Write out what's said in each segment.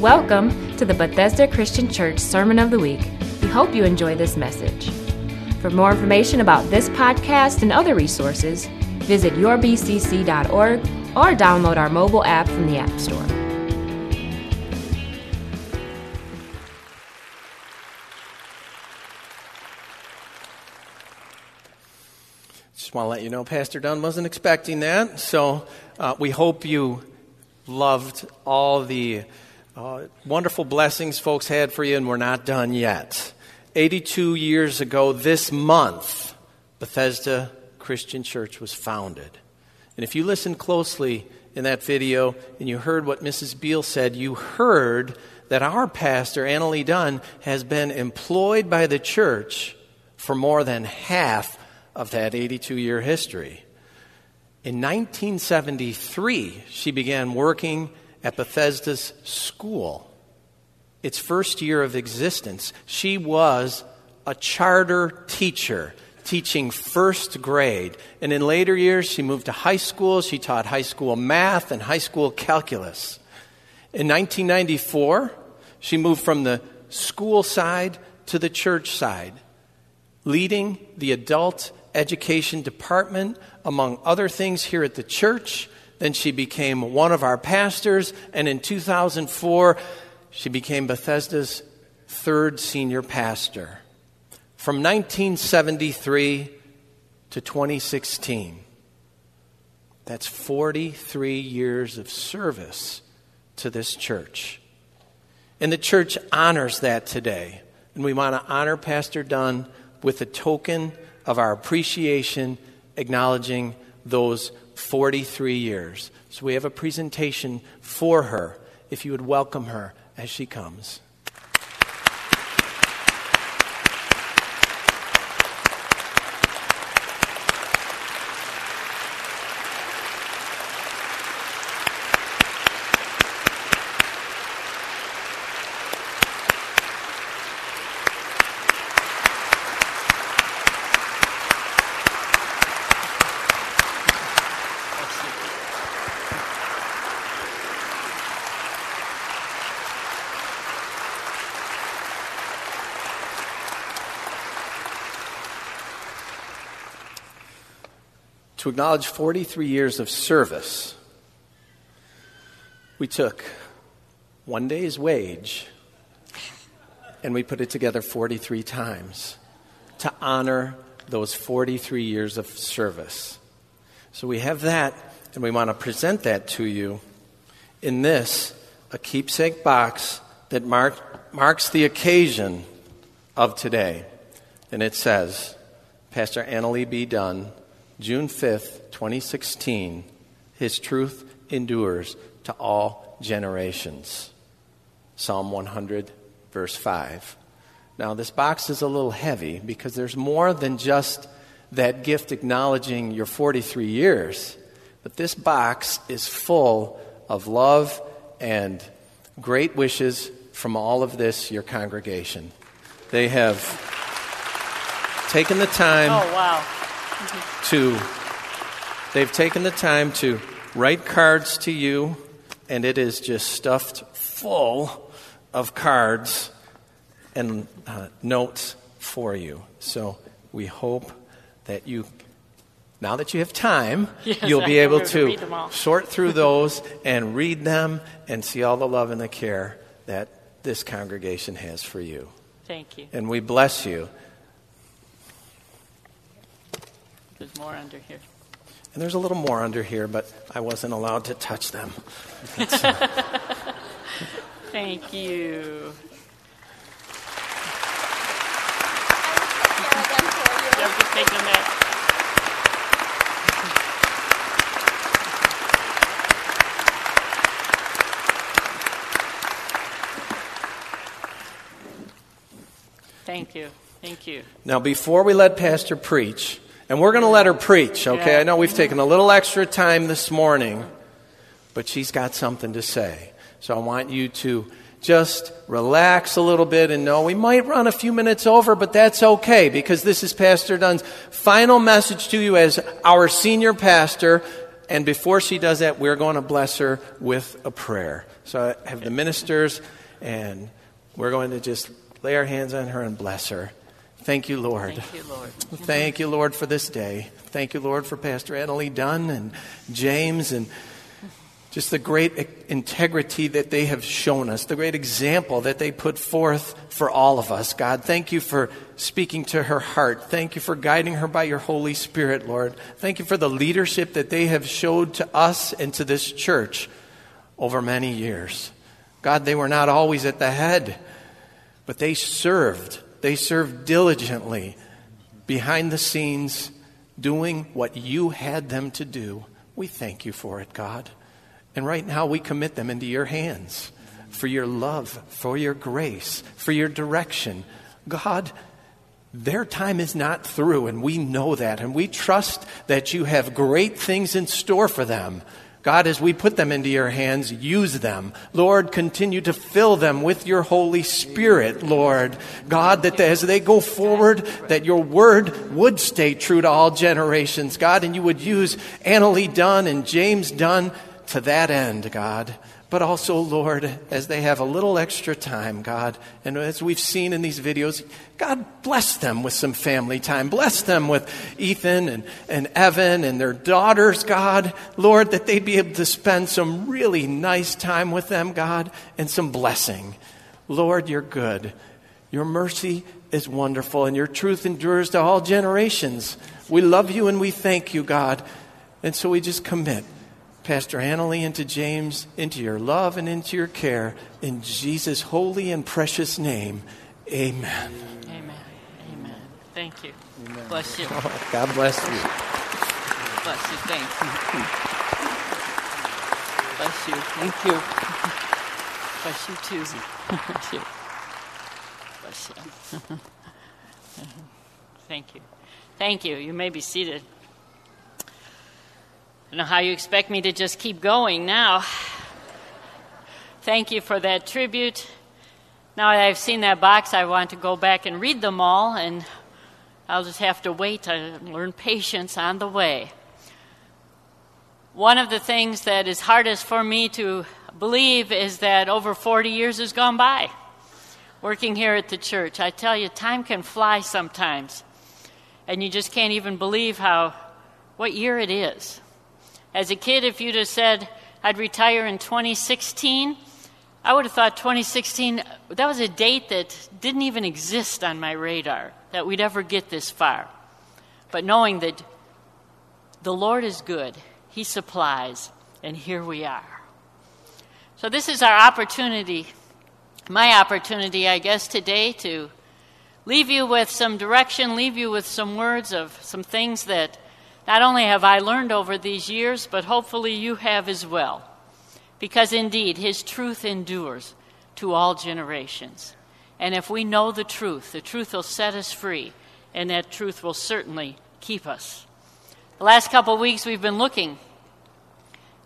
Welcome to the Bethesda Christian Church Sermon of the Week. We hope you enjoy this message. For more information about this podcast and other resources, visit yourbcc.org or download our mobile app from the App Store. Just want to let you know, Pastor Dunn wasn't expecting that. So uh, we hope you loved all the uh, wonderful blessings folks had for you, and we're not done yet. 82 years ago this month, Bethesda Christian Church was founded. And if you listened closely in that video and you heard what Mrs. Beall said, you heard that our pastor, Annalie Dunn, has been employed by the church for more than half of that 82 year history. In 1973, she began working at Bethesda's school. Its first year of existence, she was a charter teacher teaching first grade. And in later years, she moved to high school. She taught high school math and high school calculus. In 1994, she moved from the school side to the church side, leading the adult education department, among other things, here at the church. Then she became one of our pastors, and in 2004, she became Bethesda's third senior pastor. From 1973 to 2016, that's 43 years of service to this church. And the church honors that today. And we want to honor Pastor Dunn with a token of our appreciation, acknowledging those 43 years. So we have a presentation for her, if you would welcome her as she comes. Acknowledge 43 years of service, we took one day's wage and we put it together 43 times to honor those 43 years of service. So we have that, and we want to present that to you in this, a keepsake box that mark, marks the occasion of today. And it says, Pastor Annalie B. Dunn, June 5th, 2016, His truth endures to all generations. Psalm 100, verse 5. Now, this box is a little heavy because there's more than just that gift acknowledging your 43 years, but this box is full of love and great wishes from all of this, your congregation. They have taken the time. Oh, wow to, they've taken the time to write cards to you, and it is just stuffed full of cards and uh, notes for you. So we hope that you, now that you have time, yes, you'll be able to, to sort through those and read them and see all the love and the care that this congregation has for you. Thank you. And we bless you. There's more under here. And there's a little more under here, but I wasn't allowed to touch them. Thank you. Yep, just take them out. Thank you. Thank you. Now, before we let Pastor preach, and we're going to let her preach, okay? Yeah. I know we've taken a little extra time this morning, but she's got something to say. So I want you to just relax a little bit and know we might run a few minutes over, but that's okay because this is Pastor Dunn's final message to you as our senior pastor And before she does that, we're going to bless her with a prayer. So I have the ministers, and we're going to just lay our hands on her and bless her. Thank you, Lord. Thank you, Lord. Thank you, Lord, for this day. Thank you, Lord, for Pastor Annalie Dunn and James and just the great integrity that they have shown us, the great example that they put forth for all of us. God, thank you for speaking to her heart. Thank you for guiding her by your Holy Spirit, Lord. Thank you for the leadership that they have showed to us and to this church over many years. God, they were not always at the head, but they served. They served diligently behind the scenes, doing what you had them to do. We thank you for it, God. And right now, we commit them into your hands for your love, for your grace, for your direction. God, their time is not through, and we know that, and we trust that you have great things in store for them. God, as we put them into your hands, use them. Lord, continue to fill them with your Holy Spirit, Lord. God, that as they go forward, that your word would stay true to all generations, God, and you would use Annalie Dunn and James Dunn to that end, God. But also, Lord, as they have a little extra time, God, and as we've seen in these videos, God bless them with some family time. Bless them with Ethan and, and Evan and their daughters, God. Lord, that they'd be able to spend some really nice time with them, God, and some blessing. Lord, you're good. Your mercy is wonderful, and your truth endures to all generations. We love you and we thank you, God. And so we just commit Pastor Annalie and to James into your love and into your care. In Jesus' holy and precious name, amen. Amen. Amen. Thank you. Amen. Bless you. Oh, God bless you. Bless you. Thank you. Bless you. Thank you. Bless you too. Bless you. Bless you. Thank you. Thank you. You may be seated. I don't know how you expect me to just keep going now. Thank you for that tribute. Now that I've seen that box, I want to go back and read them all, and I'll just have to wait to learn patience on the way. One of the things that is hardest for me to believe is that over 40 years has gone by working here at the church. I tell you, time can fly sometimes, and you just can't even believe how what year it is. As a kid, if you'd have said I'd retire in 2016, I would have thought 2016, that was a date that didn't even exist on my radar, that we'd ever get this far. But knowing that the Lord is good, He supplies, and here we are. So, this is our opportunity, my opportunity, I guess, today to leave you with some direction, leave you with some words of some things that not only have I learned over these years, but hopefully you have as well. Because indeed, His truth endures to all generations. And if we know the truth, the truth will set us free, and that truth will certainly keep us. The last couple of weeks, we've been looking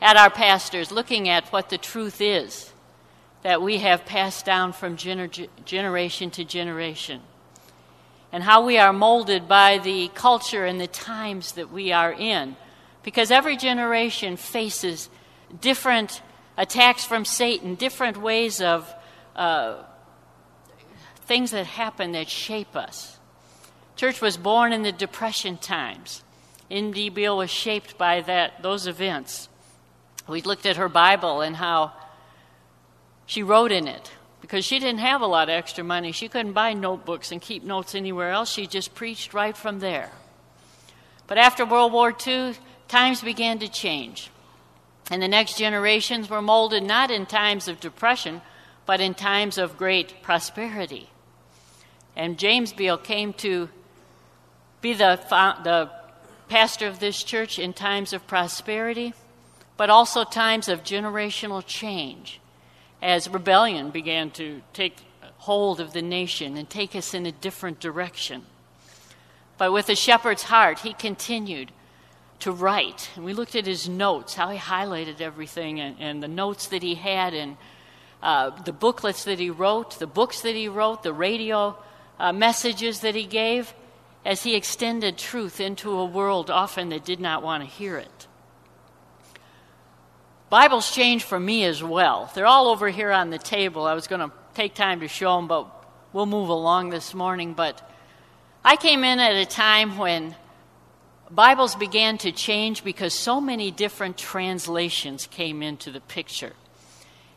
at our pastors, looking at what the truth is that we have passed down from gener- generation to generation and how we are molded by the culture and the times that we are in. Because every generation faces different attacks from Satan, different ways of uh, things that happen that shape us. Church was born in the Depression times. Beall was shaped by that, those events. We looked at her Bible and how she wrote in it because she didn't have a lot of extra money. She couldn't buy notebooks and keep notes anywhere else. She just preached right from there. But after World War II, times began to change. And the next generations were molded not in times of depression, but in times of great prosperity. And James Beall came to be the, the pastor of this church in times of prosperity, but also times of generational change as rebellion began to take hold of the nation and take us in a different direction. But with a shepherd's heart, he continued to write. And we looked at his notes, how he highlighted everything, and, and the notes that he had, and uh, the booklets that he wrote, the books that he wrote, the radio uh, messages that he gave, as he extended truth into a world often that did not want to hear it. Bibles change for me as well. They're all over here on the table. I was going to take time to show them, but we'll move along this morning. But I came in at a time when Bibles began to change because so many different translations came into the picture.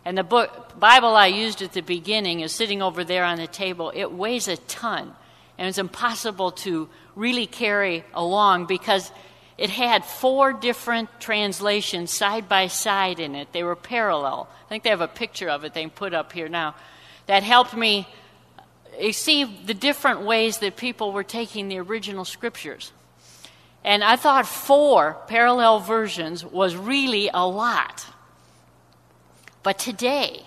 And the book, Bible I used at the beginning is sitting over there on the table. It weighs a ton, and it's impossible to really carry along because it had four different translations side by side in it. They were parallel. I think they have a picture of it they put up here now. That helped me see the different ways that people were taking the original scriptures. And I thought four parallel versions was really a lot. But today,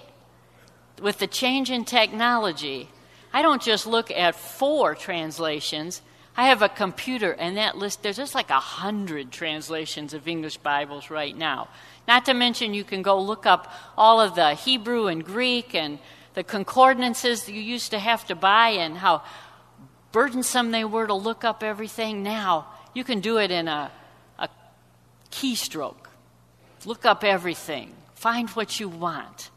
with the change in technology, I don't just look at four translations. I have a computer, and that list, there's just like a hundred translations of English Bibles right now. Not to mention, you can go look up all of the Hebrew and Greek and the concordances that you used to have to buy and how burdensome they were to look up everything. Now, you can do it in a, a keystroke. Look up everything, find what you want.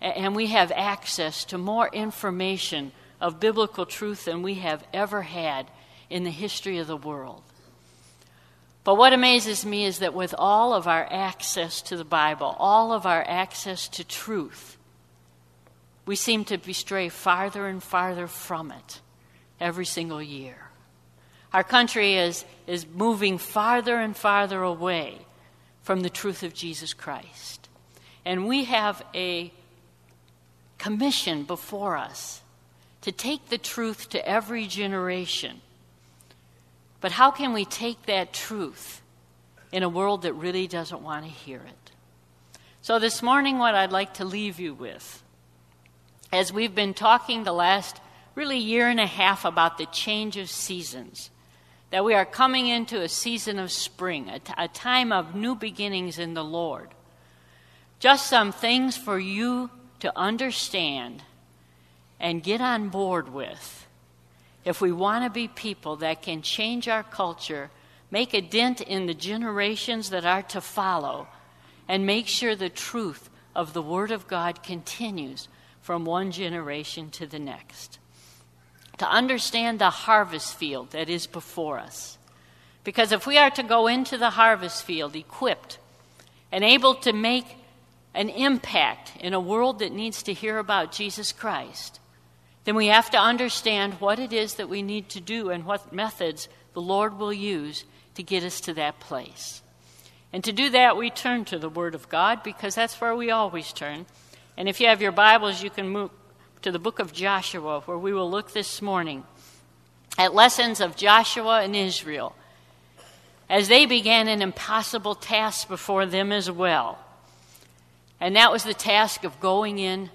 And we have access to more information of biblical truth than we have ever had in the history of the world. But what amazes me is that with all of our access to the Bible, all of our access to truth, we seem to stray farther and farther from it every single year. Our country is, is moving farther and farther away from the truth of Jesus Christ. And we have a commission before us to take the truth to every generation but how can we take that truth in a world that really doesn't want to hear it? So, this morning, what I'd like to leave you with, as we've been talking the last really year and a half about the change of seasons, that we are coming into a season of spring, a, t- a time of new beginnings in the Lord. Just some things for you to understand and get on board with if we want to be people that can change our culture, make a dent in the generations that are to follow, and make sure the truth of the Word of God continues from one generation to the next. To understand the harvest field that is before us. Because if we are to go into the harvest field equipped and able to make an impact in a world that needs to hear about Jesus Christ, then we have to understand what it is that we need to do and what methods the Lord will use to get us to that place. And to do that, we turn to the Word of God because that's where we always turn. And if you have your Bibles, you can move to the book of Joshua, where we will look this morning at lessons of Joshua and Israel as they began an impossible task before them as well. And that was the task of going in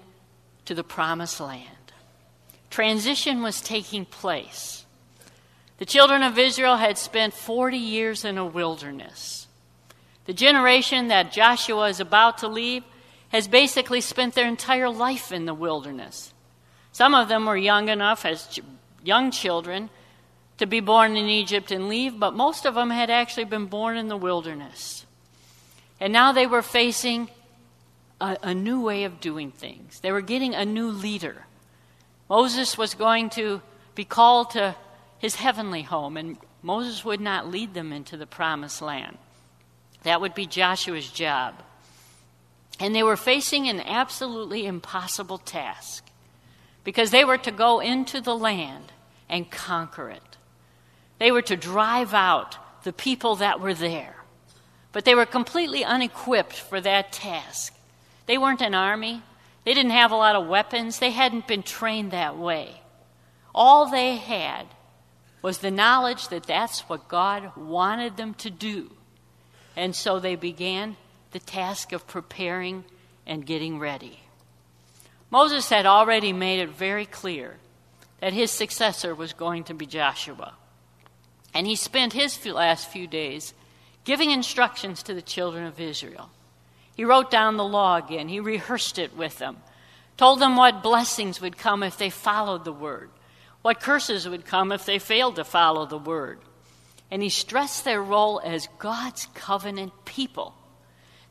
to the promised land transition was taking place. The children of Israel had spent 40 years in a wilderness. The generation that Joshua is about to leave has basically spent their entire life in the wilderness. Some of them were young enough as young children to be born in Egypt and leave, but most of them had actually been born in the wilderness. And now they were facing a, a new way of doing things. They were getting a new leader. Moses was going to be called to his heavenly home, and Moses would not lead them into the promised land. That would be Joshua's job. And they were facing an absolutely impossible task because they were to go into the land and conquer it. They were to drive out the people that were there. But they were completely unequipped for that task. They weren't an army, they didn't have a lot of weapons, they hadn't been trained that way. All they had was the knowledge that that's what God wanted them to do. And so they began the task of preparing and getting ready. Moses had already made it very clear that his successor was going to be Joshua. And he spent his last few days giving instructions to the children of Israel. He wrote down the law again, he rehearsed it with them, told them what blessings would come if they followed the word, what curses would come if they failed to follow the word. And he stressed their role as God's covenant people.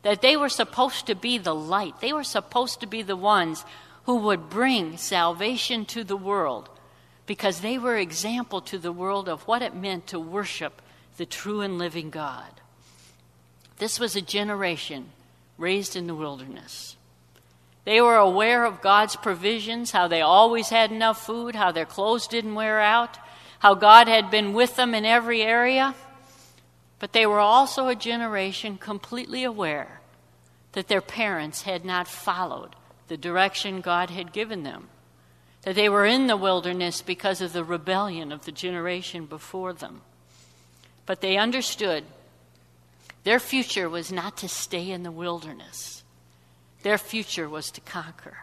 that they were supposed to be the light. They were supposed to be the ones who would bring salvation to the world because they were example to the world of what it meant to worship the true and living God. This was a generation raised in the wilderness. They were aware of God's provisions, how they always had enough food, how their clothes didn't wear out, how God had been with them in every area. But they were also a generation completely aware that their parents had not followed the direction God had given them, that they were in the wilderness because of the rebellion of the generation before them. But they understood their future was not to stay in the wilderness, their future was to conquer.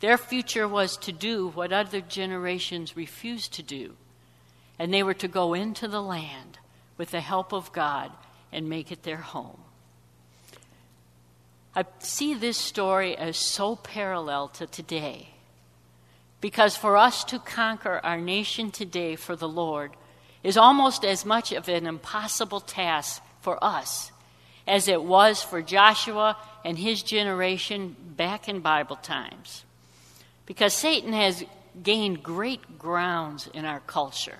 Their future was to do what other generations refused to do, and they were to go into the land with the help of God and make it their home. I see this story as so parallel to today. Because for us to conquer our nation today for the Lord is almost as much of an impossible task for us as it was for Joshua and his generation back in Bible times. Because Satan has gained great grounds in our culture.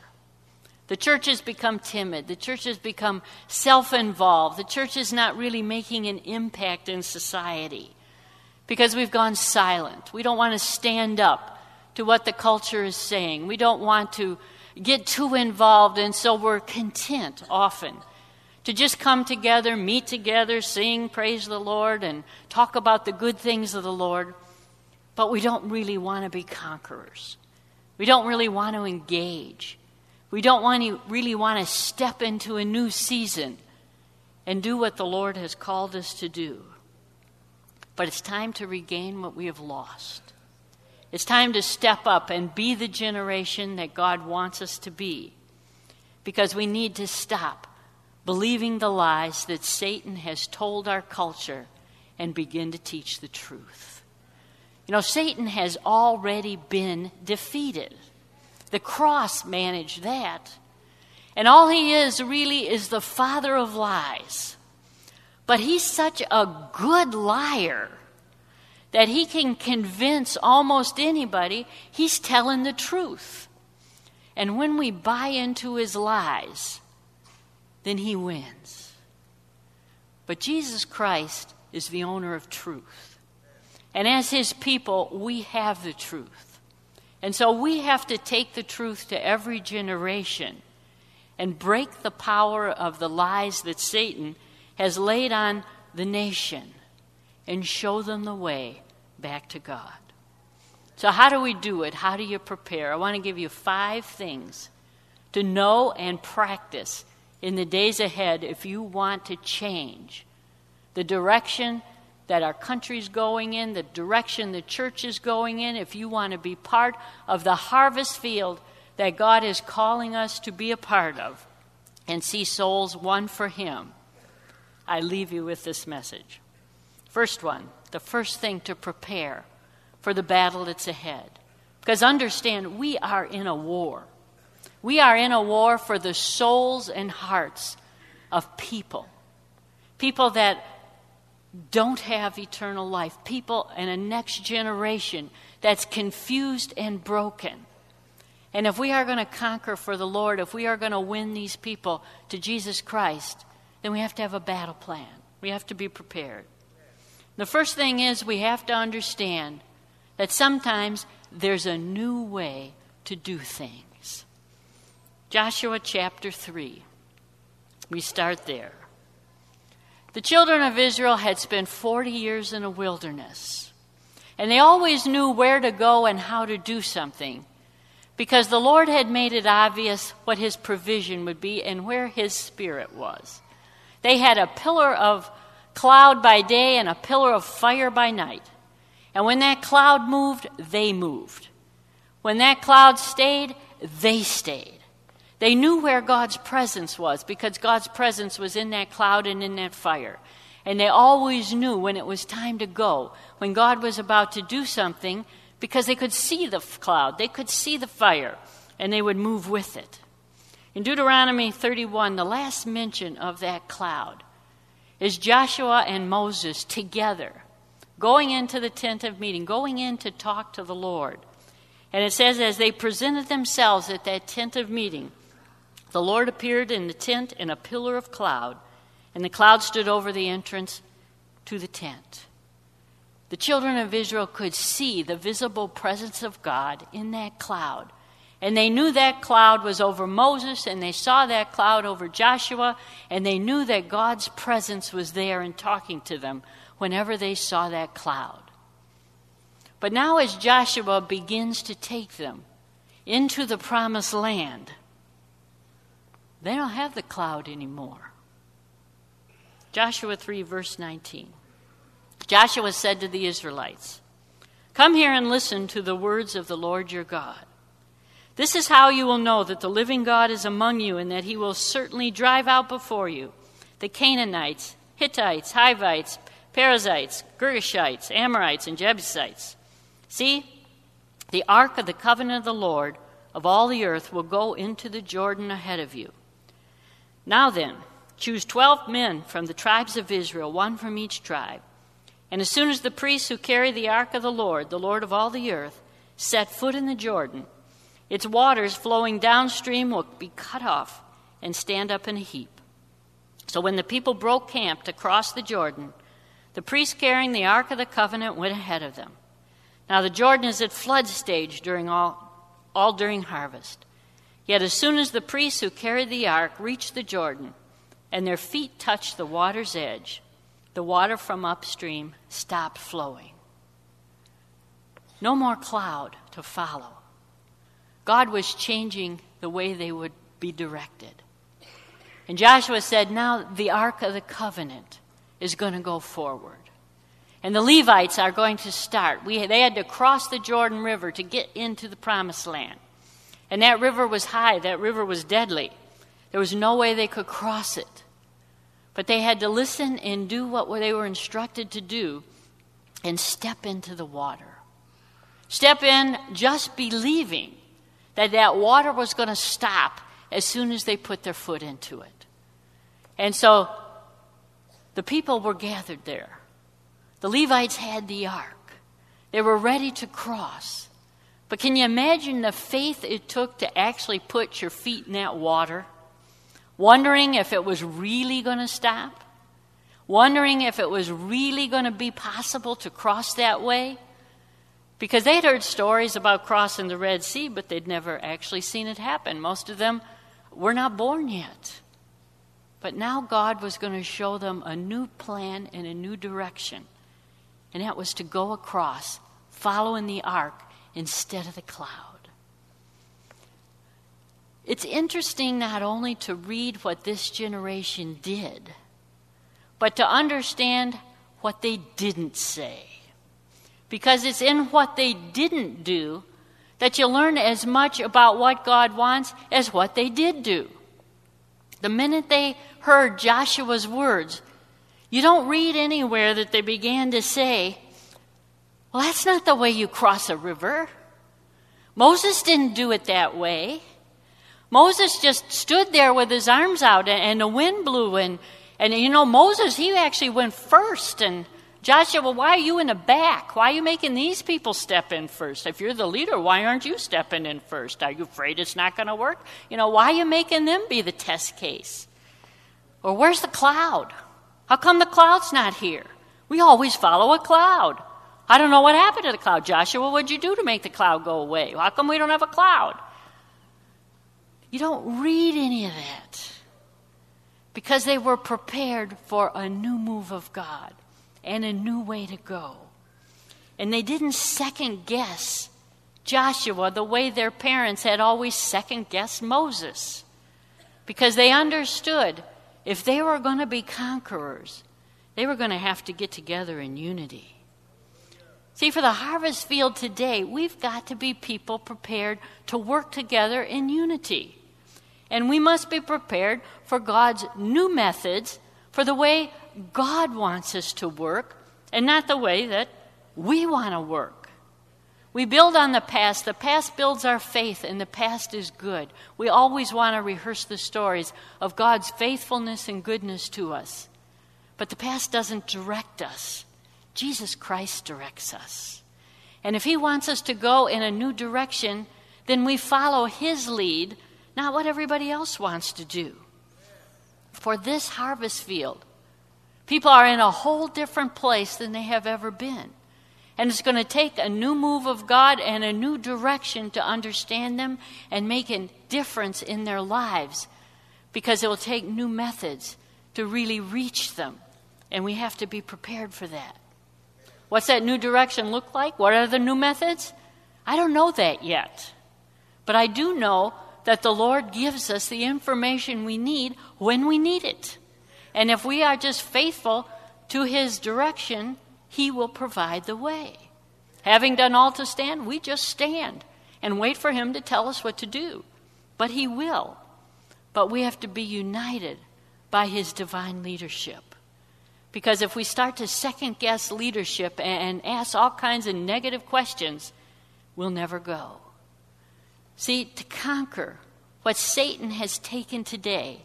The church has become timid. The church has become self involved. The church is not really making an impact in society because we've gone silent. We don't want to stand up to what the culture is saying. We don't want to get too involved, and so we're content often to just come together, meet together, sing, praise the Lord, and talk about the good things of the Lord. But we don't really want to be conquerors. We don't really want to engage. We don't want to, really want to step into a new season and do what the Lord has called us to do. But it's time to regain what we have lost. It's time to step up and be the generation that God wants us to be. Because we need to stop believing the lies that Satan has told our culture and begin to teach the truth. You know, Satan has already been defeated. The cross managed that. And all he is really is the father of lies. But he's such a good liar that he can convince almost anybody he's telling the truth. And when we buy into his lies, then he wins. But Jesus Christ is the owner of truth. And as his people, we have the truth. And so we have to take the truth to every generation and break the power of the lies that Satan has laid on the nation and show them the way back to God. So, how do we do it? How do you prepare? I want to give you five things to know and practice in the days ahead if you want to change the direction that our country's going in, the direction the church is going in, if you want to be part of the harvest field that God is calling us to be a part of and see souls won for Him, I leave you with this message. First one, the first thing to prepare for the battle that's ahead. Because understand, we are in a war. We are in a war for the souls and hearts of people. People that don't have eternal life. People and a next generation that's confused and broken. And if we are going to conquer for the Lord, if we are going to win these people to Jesus Christ, then we have to have a battle plan. We have to be prepared. The first thing is we have to understand that sometimes there's a new way to do things. Joshua chapter 3. We start there. The children of Israel had spent 40 years in a wilderness, and they always knew where to go and how to do something because the Lord had made it obvious what his provision would be and where his spirit was. They had a pillar of cloud by day and a pillar of fire by night. And when that cloud moved, they moved. When that cloud stayed, they stayed. They knew where God's presence was because God's presence was in that cloud and in that fire. And they always knew when it was time to go, when God was about to do something, because they could see the cloud, they could see the fire, and they would move with it. In Deuteronomy 31, the last mention of that cloud is Joshua and Moses together, going into the tent of meeting, going in to talk to the Lord. And it says, as they presented themselves at that tent of meeting, the Lord appeared in the tent in a pillar of cloud, and the cloud stood over the entrance to the tent. The children of Israel could see the visible presence of God in that cloud. And they knew that cloud was over Moses, and they saw that cloud over Joshua, and they knew that God's presence was there and talking to them whenever they saw that cloud. But now, as Joshua begins to take them into the promised land, they don't have the cloud anymore. Joshua 3, verse 19. Joshua said to the Israelites, Come here and listen to the words of the Lord your God. This is how you will know that the living God is among you and that he will certainly drive out before you the Canaanites, Hittites, Hivites, Perizzites, Girgashites, Amorites, and Jebusites. See, the ark of the covenant of the Lord of all the earth will go into the Jordan ahead of you. Now then, choose twelve men from the tribes of Israel, one from each tribe. And as soon as the priests who carry the ark of the Lord, the Lord of all the earth, set foot in the Jordan, its waters flowing downstream will be cut off and stand up in a heap. So when the people broke camp to cross the Jordan, the priests carrying the Ark of the Covenant went ahead of them. Now the Jordan is at flood stage during all, all during harvest. Yet as soon as the priests who carried the ark reached the Jordan, and their feet touched the water's edge, the water from upstream stopped flowing. No more cloud to follow. God was changing the way they would be directed. And Joshua said, Now the Ark of the Covenant is going to go forward. And the Levites are going to start. We, they had to cross the Jordan River to get into the Promised Land. And that river was high, that river was deadly. There was no way they could cross it. But they had to listen and do what they were instructed to do and step into the water. Step in just believing that that water was going to stop as soon as they put their foot into it. And so the people were gathered there. The Levites had the ark, they were ready to cross. But can you imagine the faith it took to actually put your feet in that water? Wondering if it was really going to stop? Wondering if it was really going to be possible to cross that way? Because they'd heard stories about crossing the Red Sea, but they'd never actually seen it happen. Most of them were not born yet. But now God was going to show them a new plan and a new direction. And that was to go across, following the ark instead of the cloud. It's interesting not only to read what this generation did, but to understand what they didn't say because it's in what they didn't do that you learn as much about what God wants as what they did do. The minute they heard Joshua's words, you don't read anywhere that they began to say, Well, that's not the way you cross a river. Moses didn't do it that way. Moses just stood there with his arms out and the wind blew and and you know Moses he actually went first and Joshua, well why are you in the back? Why are you making these people step in first? If you're the leader, why aren't you stepping in first? Are you afraid it's not going to work? You know, why are you making them be the test case? Or where's the cloud? How come the cloud's not here? We always follow a cloud. I don't know what happened to the cloud. Joshua, what'd you do to make the cloud go away? How come we don't have a cloud? You don't read any of that because they were prepared for a new move of God and a new way to go. And they didn't second guess Joshua the way their parents had always second guessed Moses. Because they understood if they were going to be conquerors, they were going to have to get together in unity. See, for the harvest field today, we've got to be people prepared to work together in unity. And we must be prepared for God's new methods, for the way God wants us to work and not the way that we want to work. We build on the past. The past builds our faith, and the past is good. We always want to rehearse the stories of God's faithfulness and goodness to us. But the past doesn't direct us. Jesus Christ directs us. And if He wants us to go in a new direction, then we follow His lead, not what everybody else wants to do. For this harvest field, people are in a whole different place than they have ever been. And it's going to take a new move of God and a new direction to understand them and make a difference in their lives because it will take new methods to really reach them. And we have to be prepared for that. What's that new direction look like? What are the new methods? I don't know that yet. But I do know that the Lord gives us the information we need when we need it. And if we are just faithful to His direction, He will provide the way. Having done all to stand, we just stand and wait for Him to tell us what to do. But He will. But we have to be united by His divine leadership. Because if we start to second guess leadership and ask all kinds of negative questions, we'll never go. See, to conquer what Satan has taken today,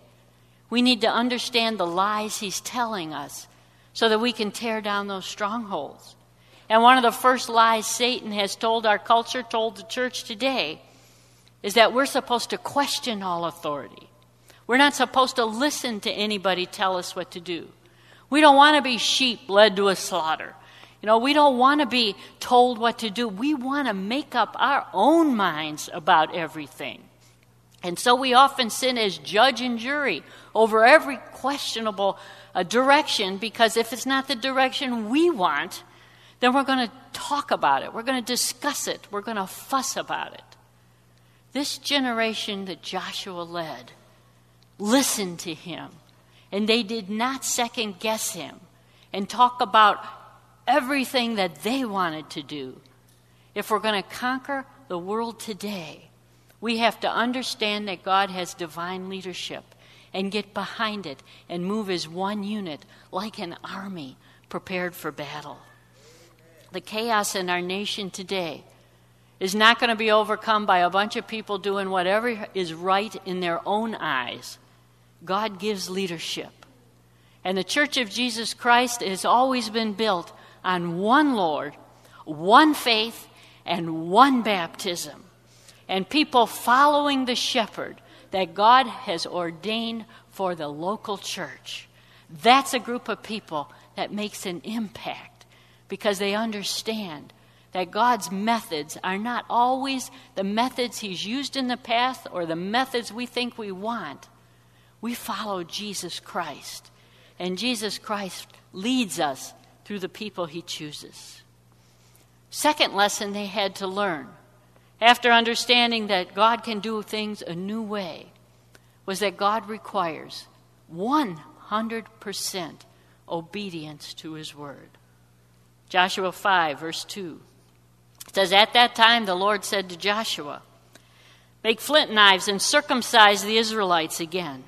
we need to understand the lies he's telling us so that we can tear down those strongholds. And one of the first lies Satan has told our culture, told the church today, is that we're supposed to question all authority. We're not supposed to listen to anybody tell us what to do. We don't want to be sheep led to a slaughter. You know, we don't want to be told what to do. We want to make up our own minds about everything. And so we often sin as judge and jury over every questionable uh, direction because if it's not the direction we want, then we're going to talk about it. We're going to discuss it. We're going to fuss about it. This generation that Joshua led listened to him and they did not second guess him and talk about everything that they wanted to do. If we're going to conquer the world today, we have to understand that God has divine leadership and get behind it and move as one unit, like an army prepared for battle. The chaos in our nation today is not going to be overcome by a bunch of people doing whatever is right in their own eyes. God gives leadership. And the Church of Jesus Christ has always been built on one Lord, one faith, and one baptism. And people following the shepherd that God has ordained for the local church. That's a group of people that makes an impact because they understand that God's methods are not always the methods He's used in the past or the methods we think we want. We follow Jesus Christ, and Jesus Christ leads us through the people He chooses. Second lesson they had to learn after understanding that God can do things a new way was that God requires 100% obedience to His word. Joshua 5, verse 2 says, At that time the Lord said to Joshua, Make flint knives and circumcise the Israelites again.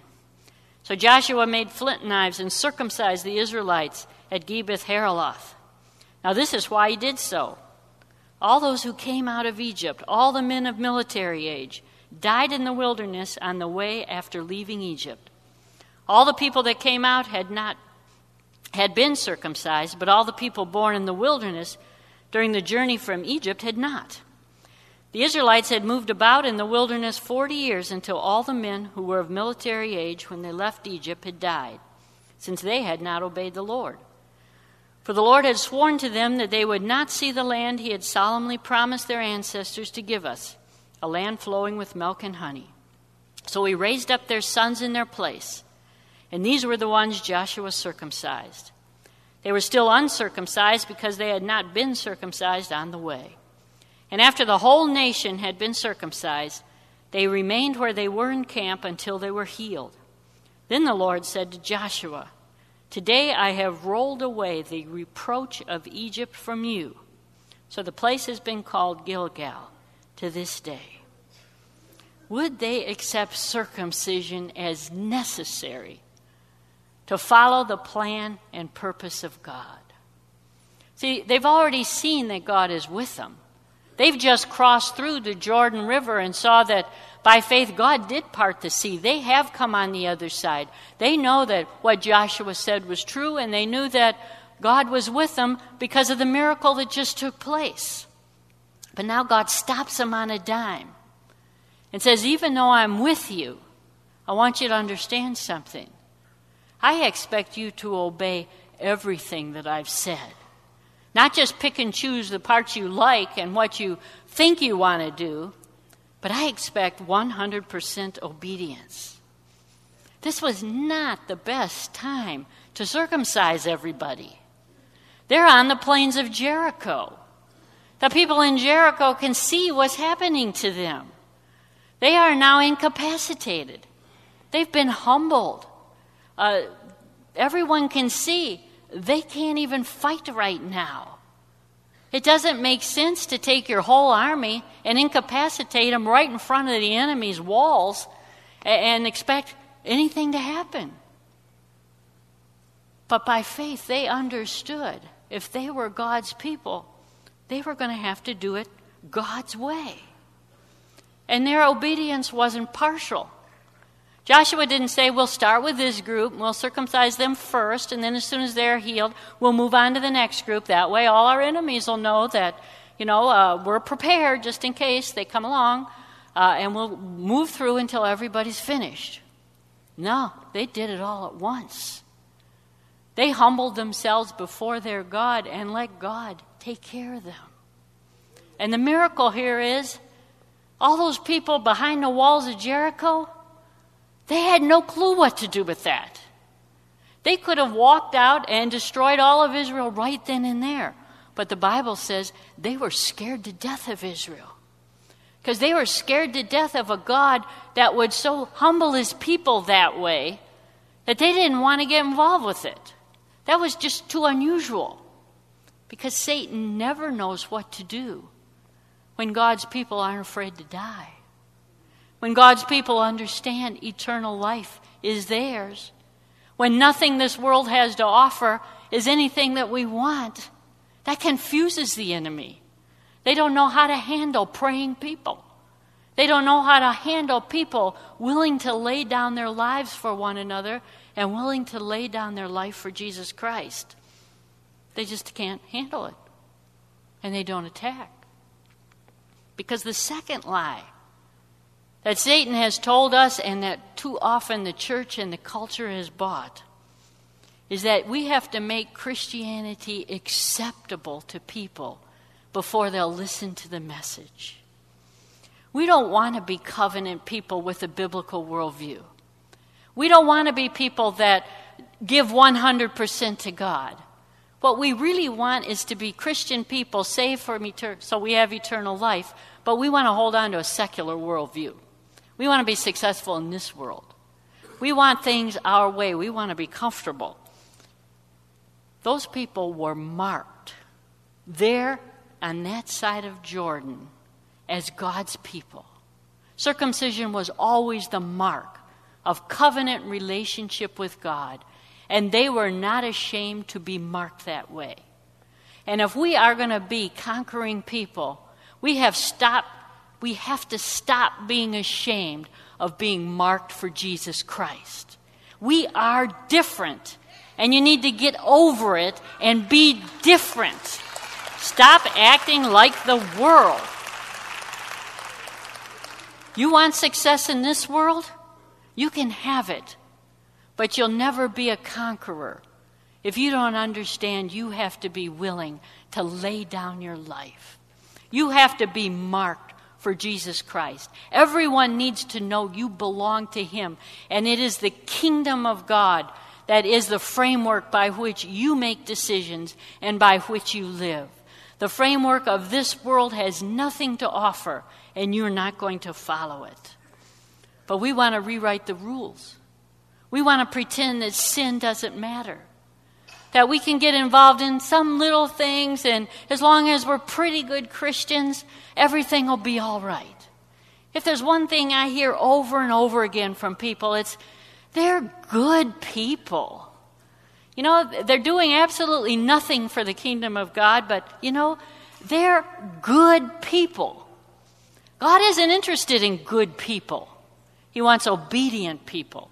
So Joshua made flint knives and circumcised the Israelites at Gibeath Haaraloth. Now, this is why he did so. All those who came out of Egypt, all the men of military age, died in the wilderness on the way after leaving Egypt. All the people that came out had not had been circumcised, but all the people born in the wilderness during the journey from Egypt had not. The Israelites had moved about in the wilderness 40 years until all the men who were of military age when they left Egypt had died, since they had not obeyed the Lord. For the Lord had sworn to them that they would not see the land he had solemnly promised their ancestors to give us, a land flowing with milk and honey. So he raised up their sons in their place, and these were the ones Joshua circumcised. They were still uncircumcised because they had not been circumcised on the way. And after the whole nation had been circumcised, they remained where they were in camp until they were healed. Then the Lord said to Joshua, Today I have rolled away the reproach of Egypt from you. So the place has been called Gilgal to this day. Would they accept circumcision as necessary to follow the plan and purpose of God? See, they've already seen that God is with them. They've just crossed through the Jordan River and saw that By faith, God did part the sea. They have come on the other side. They know that what Joshua said was true, and they knew that God was with them because of the miracle that just took place. But now God stops them on a dime and says, Even though I'm with you, I want you to understand something. I expect you to obey everything that I've said. Not just pick and choose the parts you like and what you think you want to do, but I expect 100% obedience. This was not the best time to circumcise everybody. They're on the plains of Jericho. The people in Jericho can see what's happening to them. They are now incapacitated. They've been humbled. Uh, everyone can see they can't even fight right now. It doesn't make sense to take your whole army and incapacitate them right in front of the enemy's walls and expect anything to happen. But by faith, they understood if they were God's people, they were going to have to do it God's way. And their obedience wasn't partial. Joshua didn't say, we'll start with this group, we'll circumcise them first, and then as soon as they're healed, we'll move on to the next group. That way, all our enemies will know that, you know, uh, we're prepared just in case they come along, uh, and we'll move through until everybody's finished. No, they did it all at once. They humbled themselves before their God and let God take care of them. And the miracle here is all those people behind the walls of Jericho, they had no clue what to do with that. They could have walked out and destroyed all of Israel right then and there. But the Bible says they were scared to death of Israel. Because they were scared to death of a God that would so humble his people that way that they didn't want to get involved with it. That was just too unusual. Because Satan never knows what to do when God's people aren't afraid to die. When God's people understand eternal life is theirs. When nothing this world has to offer is anything that we want, that confuses the enemy. They don't know how to handle praying people. They don't know how to handle people willing to lay down their lives for one another and willing to lay down their life for Jesus Christ. They just can't handle it. And they don't attack. Because the second lie that Satan has told us and that too often the church and the culture has bought is that we have to make Christianity acceptable to people before they'll listen to the message. We don't want to be covenant people with a biblical worldview. We don't want to be people that give 100% to God. What we really want is to be Christian people saved from etern- so we have eternal life, but we want to hold on to a secular worldview. We want to be successful in this world. We want things our way. We want to be comfortable. Those people were marked there on that side of Jordan as God's people. Circumcision was always the mark of covenant relationship with God, and they were not ashamed to be marked that way. And if we are going to be conquering people, we have stopped we have to stop being ashamed of being marked for Jesus Christ. We are different, and you need to get over it and be different. Stop acting like the world. You want success in this world? You can have it, but you'll never be a conqueror if you don't understand you have to be willing to lay down your life. You have to be marked for Jesus Christ. Everyone needs to know you belong to Him, and it is the kingdom of God that is the framework by which you make decisions and by which you live. The framework of this world has nothing to offer, and you're not going to follow it. But we want to rewrite the rules. We want to pretend that sin doesn't matter that we can get involved in some little things, and as long as we're pretty good Christians, everything will be all right. If there's one thing I hear over and over again from people, it's they're good people. You know, they're doing absolutely nothing for the kingdom of God, but, you know, they're good people. God isn't interested in good people, He wants obedient people.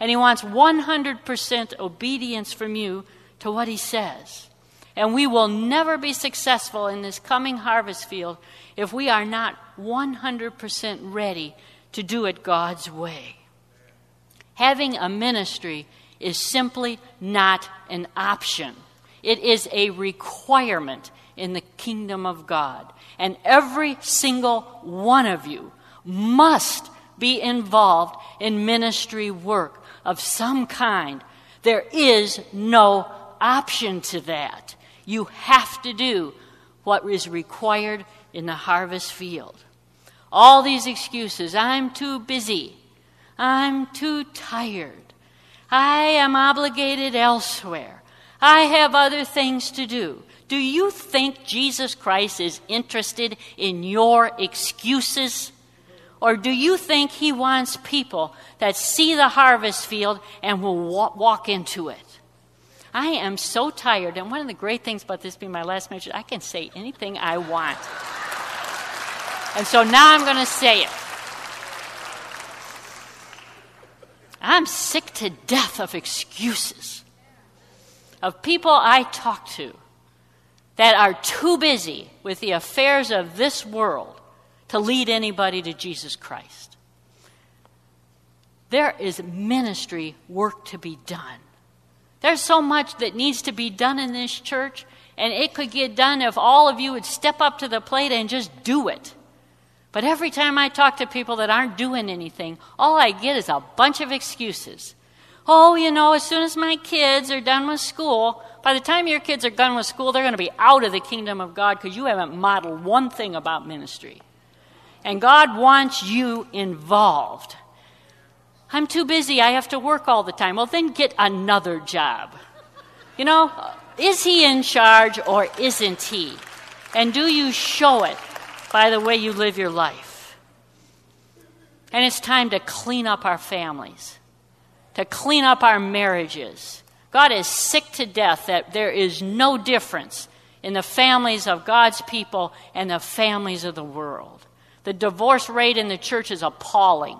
And He wants 100% obedience from you to what He says. And we will never be successful in this coming harvest field if we are not 100% ready to do it God's way. Having a ministry is simply not an option, it is a requirement in the kingdom of God. And every single one of you must be involved in ministry work of some kind. There is no option to that. You have to do what is required in the harvest field. All these excuses I'm too busy, I'm too tired, I am obligated elsewhere, I have other things to do. Do you think Jesus Christ is interested in your excuses? Or do you think he wants people that see the harvest field and will walk into it? I am so tired, and one of the great things about this being my last message, I can say anything I want. And so now I'm going to say it. I'm sick to death of excuses, of people I talk to that are too busy with the affairs of this world to lead anybody to Jesus Christ. There is ministry work to be done. There's so much that needs to be done in this church, and it could get done if all of you would step up to the plate and just do it. But every time I talk to people that aren't doing anything, all I get is a bunch of excuses. Oh, you know, as soon as my kids are done with school, by the time your kids are done with school, they're going to be out of the kingdom of God because you haven't modeled one thing about ministry. And God wants you involved. I'm too busy. I have to work all the time. Well, then get another job. You know, is he in charge or isn't he? And do you show it by the way you live your life? And it's time to clean up our families, to clean up our marriages, God is sick to death that there is no difference in the families of God's people and the families of the world. The divorce rate in the church is appalling.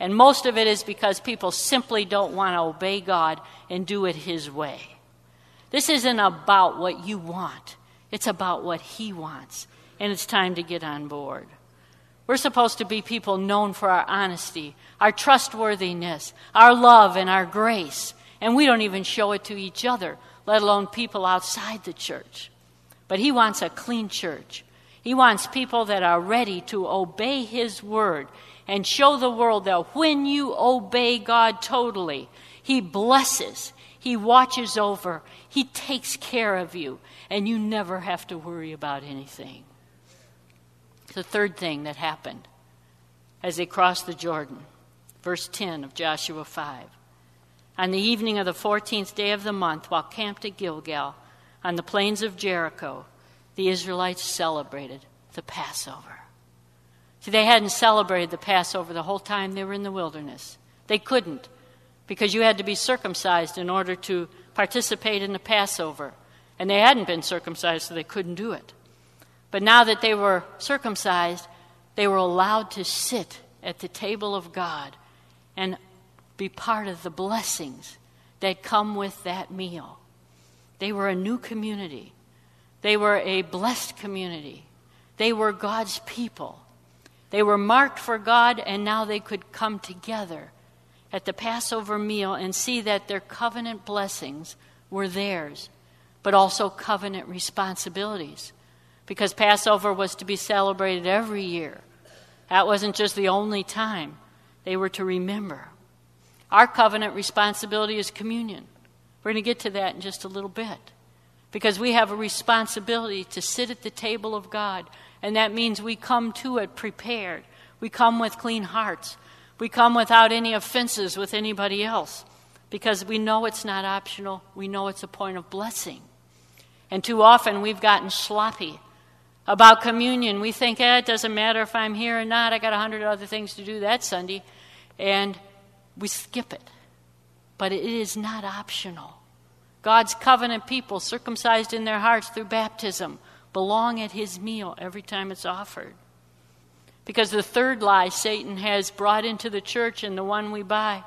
And most of it is because people simply don't want to obey God and do it His way. This isn't about what you want, it's about what He wants. And it's time to get on board. We're supposed to be people known for our honesty, our trustworthiness, our love, and our grace. And we don't even show it to each other, let alone people outside the church. But he wants a clean church. He wants people that are ready to obey his word and show the world that when you obey God totally, he blesses, he watches over, he takes care of you, and you never have to worry about anything. The third thing that happened as they crossed the Jordan, verse 10 of Joshua 5. On the evening of the 14th day of the month, while camped at Gilgal on the plains of Jericho, the Israelites celebrated the Passover. See, they hadn't celebrated the Passover the whole time they were in the wilderness. They couldn't, because you had to be circumcised in order to participate in the Passover. And they hadn't been circumcised, so they couldn't do it. But now that they were circumcised, they were allowed to sit at the table of God and be part of the blessings that come with that meal. They were a new community. They were a blessed community. They were God's people. They were marked for God, and now they could come together at the Passover meal and see that their covenant blessings were theirs, but also covenant responsibilities. Because Passover was to be celebrated every year. That wasn't just the only time. They were to remember. Our covenant responsibility is communion. We're going to get to that in just a little bit. Because we have a responsibility to sit at the table of God, and that means we come to it prepared. We come with clean hearts. We come without any offenses with anybody else because we know it's not optional. We know it's a point of blessing. And too often we've gotten sloppy about communion. We think, eh, it doesn't matter if I'm here or not. I got a hundred other things to do that Sunday. And we skip it. But it is not optional. God's covenant people, circumcised in their hearts through baptism, belong at his meal every time it's offered. Because the third lie Satan has brought into the church and the one we buy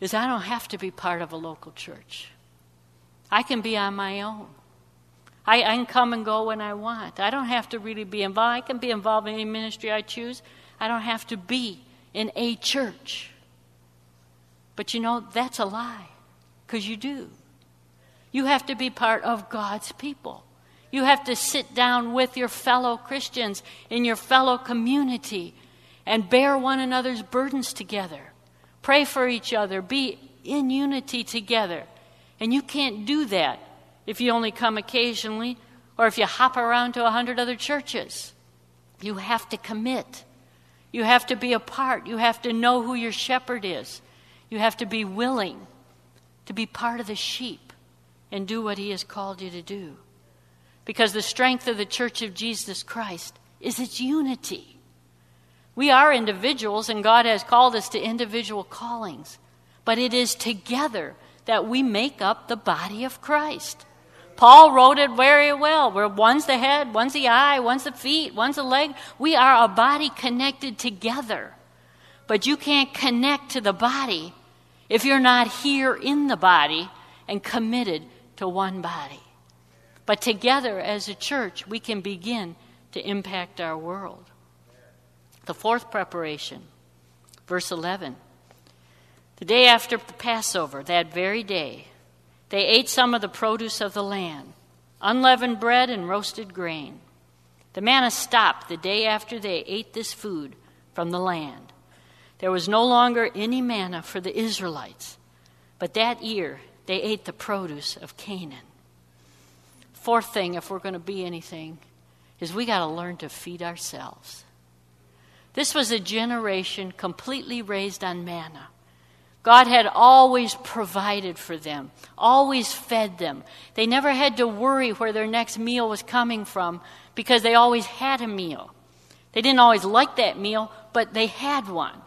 is I don't have to be part of a local church. I can be on my own. I, I, can come and go when I want. I don't have to really be involved. I can be involved in any ministry I choose. I don't have to be in a church. But you know, that's a lie, because you do. You have to be part of God's people. You have to sit down with your fellow Christians in your fellow community and bear one another's burdens together. Pray for each other. Be in unity together. And you can't do that if you only come occasionally or if you hop around to a hundred other churches. You have to commit. You have to be a part. You have to know who your shepherd is. You have to be willing to be part of the sheep and do what he has called you to do. Because the strength of the church of Jesus Christ is its unity. We are individuals, and God has called us to individual callings, but it is together that we make up the body of Christ. Paul wrote it very well. Where one's the head, one's the eye, one's the feet, one's the leg. We are a body connected together. But you can't connect to the body if you're not here in the body and committed to one body. But together as a church, we can begin to impact our world. The fourth preparation, verse 11. The day after the Passover, that very day, they ate some of the produce of the land, unleavened bread and roasted grain. The manna stopped the day after they ate this food from the land. There was no longer any manna for the Israelites, but that year they ate the produce of Canaan. Fourth thing, if we're going to be anything, is we got to learn to feed ourselves. This was a generation completely raised on manna. God had always provided for them, always fed them. They never had to worry where their next meal was coming from because they always had a meal. They didn't always like that meal, but they had one.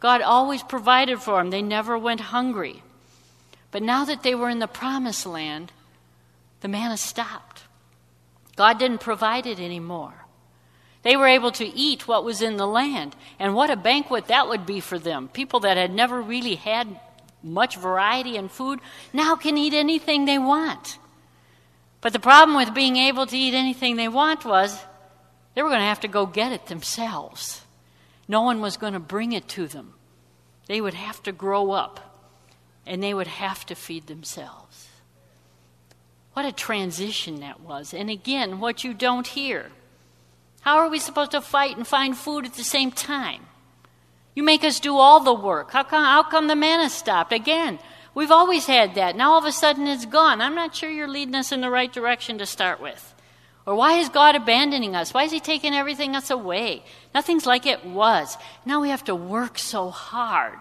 God always provided for them. They never went hungry. But now that they were in the promised land, the manna stopped. God didn't provide it anymore. They were able to eat what was in the land. And what a banquet that would be for them. People that had never really had much variety in food now can eat anything they want. But the problem with being able to eat anything they want was they were going to have to go get it themselves. No one was going to bring it to them. They would have to grow up and they would have to feed themselves. What a transition that was. And again, what you don't hear. How are we supposed to fight and find food at the same time? You make us do all the work. How come, how come the manna stopped? Again, we've always had that. Now all of a sudden it's gone. I'm not sure you're leading us in the right direction to start with. Or why is God abandoning us? Why is He taking everything else away? Nothing's like it was. Now we have to work so hard.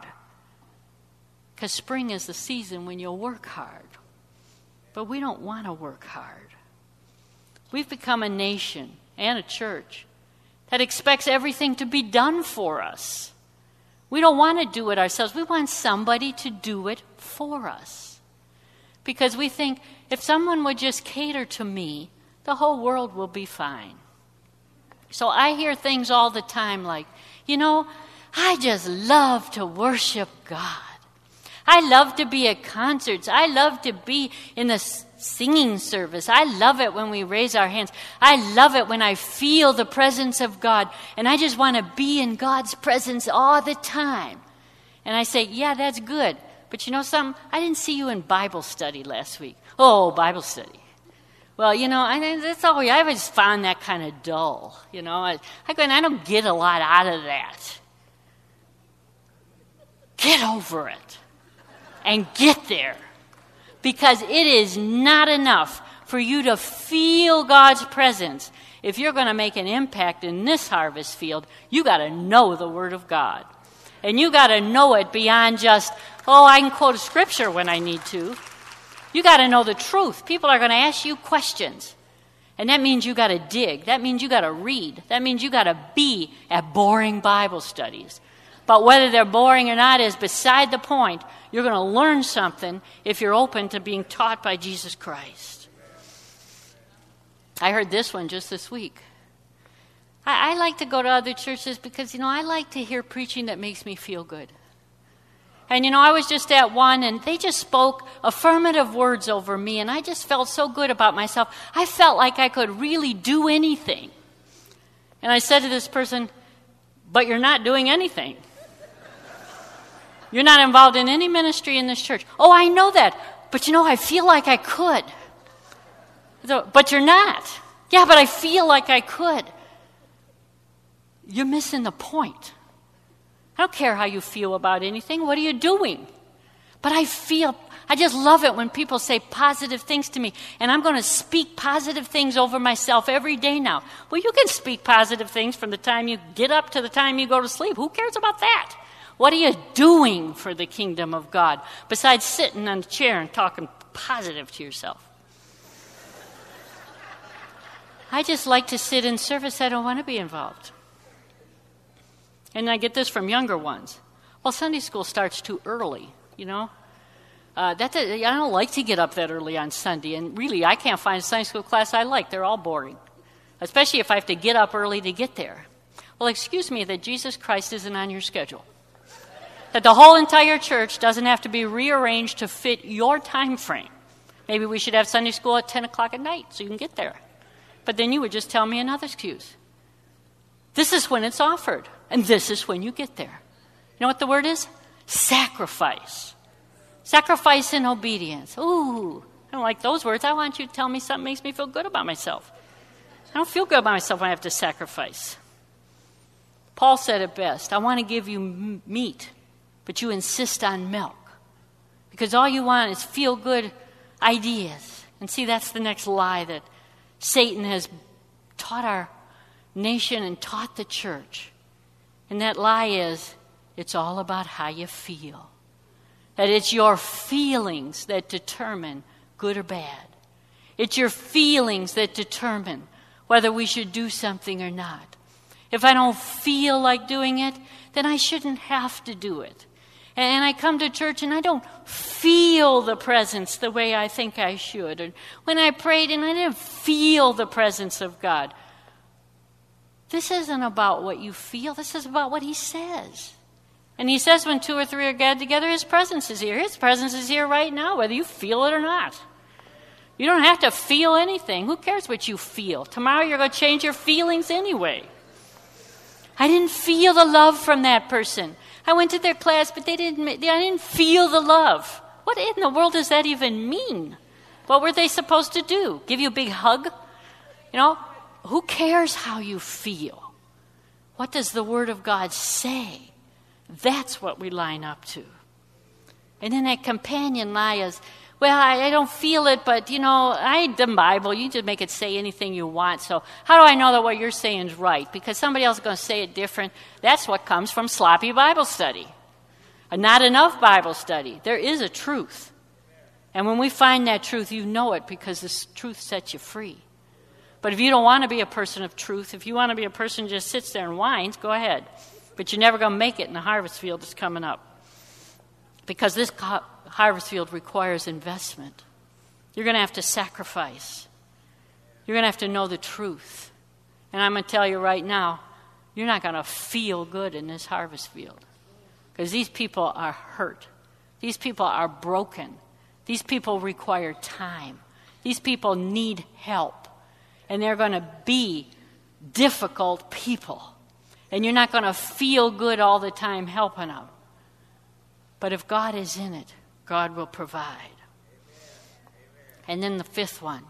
Because spring is the season when you'll work hard. But we don't want to work hard. We've become a nation and a church that expects everything to be done for us. We don't want to do it ourselves. We want somebody to do it for us. Because we think if someone would just cater to me, the whole world will be fine. So I hear things all the time like, you know, I just love to worship God. I love to be at concerts. I love to be in the singing service. I love it when we raise our hands. I love it when I feel the presence of God. And I just want to be in God's presence all the time. And I say, yeah, that's good. But you know something? I didn't see you in Bible study last week. Oh, Bible study. Well, you know, I, that's always, I always found that kind of dull. You know, I, I, go, I don't get a lot out of that. Get over it and get there. Because it is not enough for you to feel God's presence. If you're going to make an impact in this harvest field, you got to know the Word of God. And you got to know it beyond just, oh, I can quote a scripture when I need to. You got to know the truth. People are going to ask you questions. And that means you got to dig. That means you got to read. That means you got to be at boring Bible studies. But whether they're boring or not is beside the point. You're going to learn something if you're open to being taught by Jesus Christ. I heard this one just this week. I, I like to go to other churches because, you know, I like to hear preaching that makes me feel good. And you know, I was just at one and they just spoke affirmative words over me, and I just felt so good about myself. I felt like I could really do anything. And I said to this person, But you're not doing anything. You're not involved in any ministry in this church. Oh, I know that. But you know, I feel like I could. But you're not. Yeah, but I feel like I could. You're missing the point. I don't care how you feel about anything. What are you doing? But I feel, I just love it when people say positive things to me. And I'm going to speak positive things over myself every day now. Well, you can speak positive things from the time you get up to the time you go to sleep. Who cares about that? What are you doing for the kingdom of God besides sitting on a chair and talking positive to yourself? I just like to sit in service. I don't want to be involved. And I get this from younger ones. Well, Sunday school starts too early, you know? Uh, that's a, I don't like to get up that early on Sunday, and really, I can't find a Sunday school class I like. They're all boring, especially if I have to get up early to get there. Well, excuse me that Jesus Christ isn't on your schedule. That the whole entire church doesn't have to be rearranged to fit your time frame. Maybe we should have Sunday school at 10 o'clock at night so you can get there. But then you would just tell me another excuse. This is when it's offered. And this is when you get there. You know what the word is? Sacrifice. Sacrifice and obedience. Ooh, I don't like those words. I want you to tell me something makes me feel good about myself. I don't feel good about myself when I have to sacrifice. Paul said it best I want to give you meat, but you insist on milk. Because all you want is feel good ideas. And see, that's the next lie that Satan has taught our nation and taught the church. And that lie is it's all about how you feel. That it's your feelings that determine good or bad. It's your feelings that determine whether we should do something or not. If I don't feel like doing it, then I shouldn't have to do it. And I come to church and I don't feel the presence the way I think I should. And when I prayed and I didn't feel the presence of God, this isn't about what you feel, this is about what he says. And he says when two or three are gathered together, his presence is here. His presence is here right now, whether you feel it or not. You don't have to feel anything. Who cares what you feel? Tomorrow you're going to change your feelings anyway. I didn't feel the love from that person. I went to their class, but they didn't, I didn't feel the love. What in the world does that even mean? What were they supposed to do? Give you a big hug? You know, who cares how you feel? What does the Word of God say? That's what we line up to. And then that companion lie is, well, I, I, don't feel it, but you know, I the Bible. You just make it say anything you want. So how do I know that what you're saying is right? Because somebody else is going to say it different. That's what comes from sloppy Bible study. Uh, not enough Bible study. There is a truth. And when we find that truth, you know it because this truth sets you free. But if you don't want to be a person of truth, if you want to be a person who just sits there and whines, go ahead. But you're never going to make it in the harvest field that's coming up. Because this harvest field requires investment. You're going to have to sacrifice. You're going to have to know the truth. And I'm going to tell you right now, you're not going to feel good in this harvest field. Because these people are hurt. These people are broken. These people require time. These people need help and they're going to be difficult people. And you're not going to feel good all the time helping them. But if God is in it, God will provide. And then the fifth one,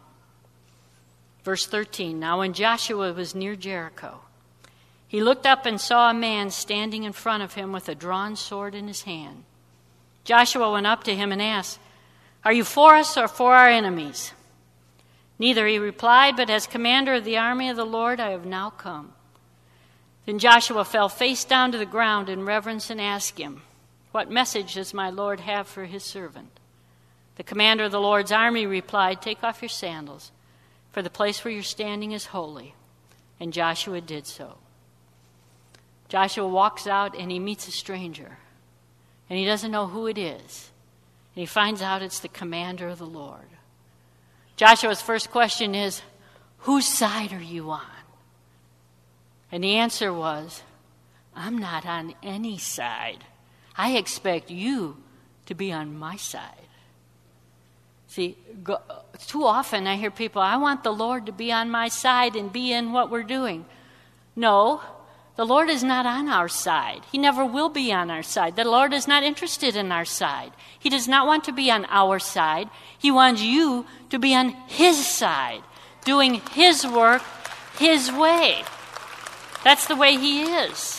verse 13. Now, when Joshua was near Jericho, he looked up and saw a man standing in front of him with a drawn sword in his hand. Joshua went up to him and asked, Are you for us or for our enemies? Neither, he replied, but as commander of the army of the Lord, I have now come. Then Joshua fell face down to the ground in reverence and asked him, What message does my Lord have for his servant? The commander of the Lord's army replied, Take off your sandals, for the place where you're standing is holy. And Joshua did so. Joshua walks out and he meets a stranger, and he doesn't know who it is. And he finds out it's the commander of the Lord. Joshua's first question is, Whose side are you on? And the answer was, I'm not on any side. I expect you to be on my side. See, go, too often I hear people, I want the Lord to be on my side and be in what we're doing. No, the Lord is not on our side. He never will be on our side. The Lord is not interested in our side. He does not want to be on our side. He wants you to be on His side, doing His work His way. That's the way He is.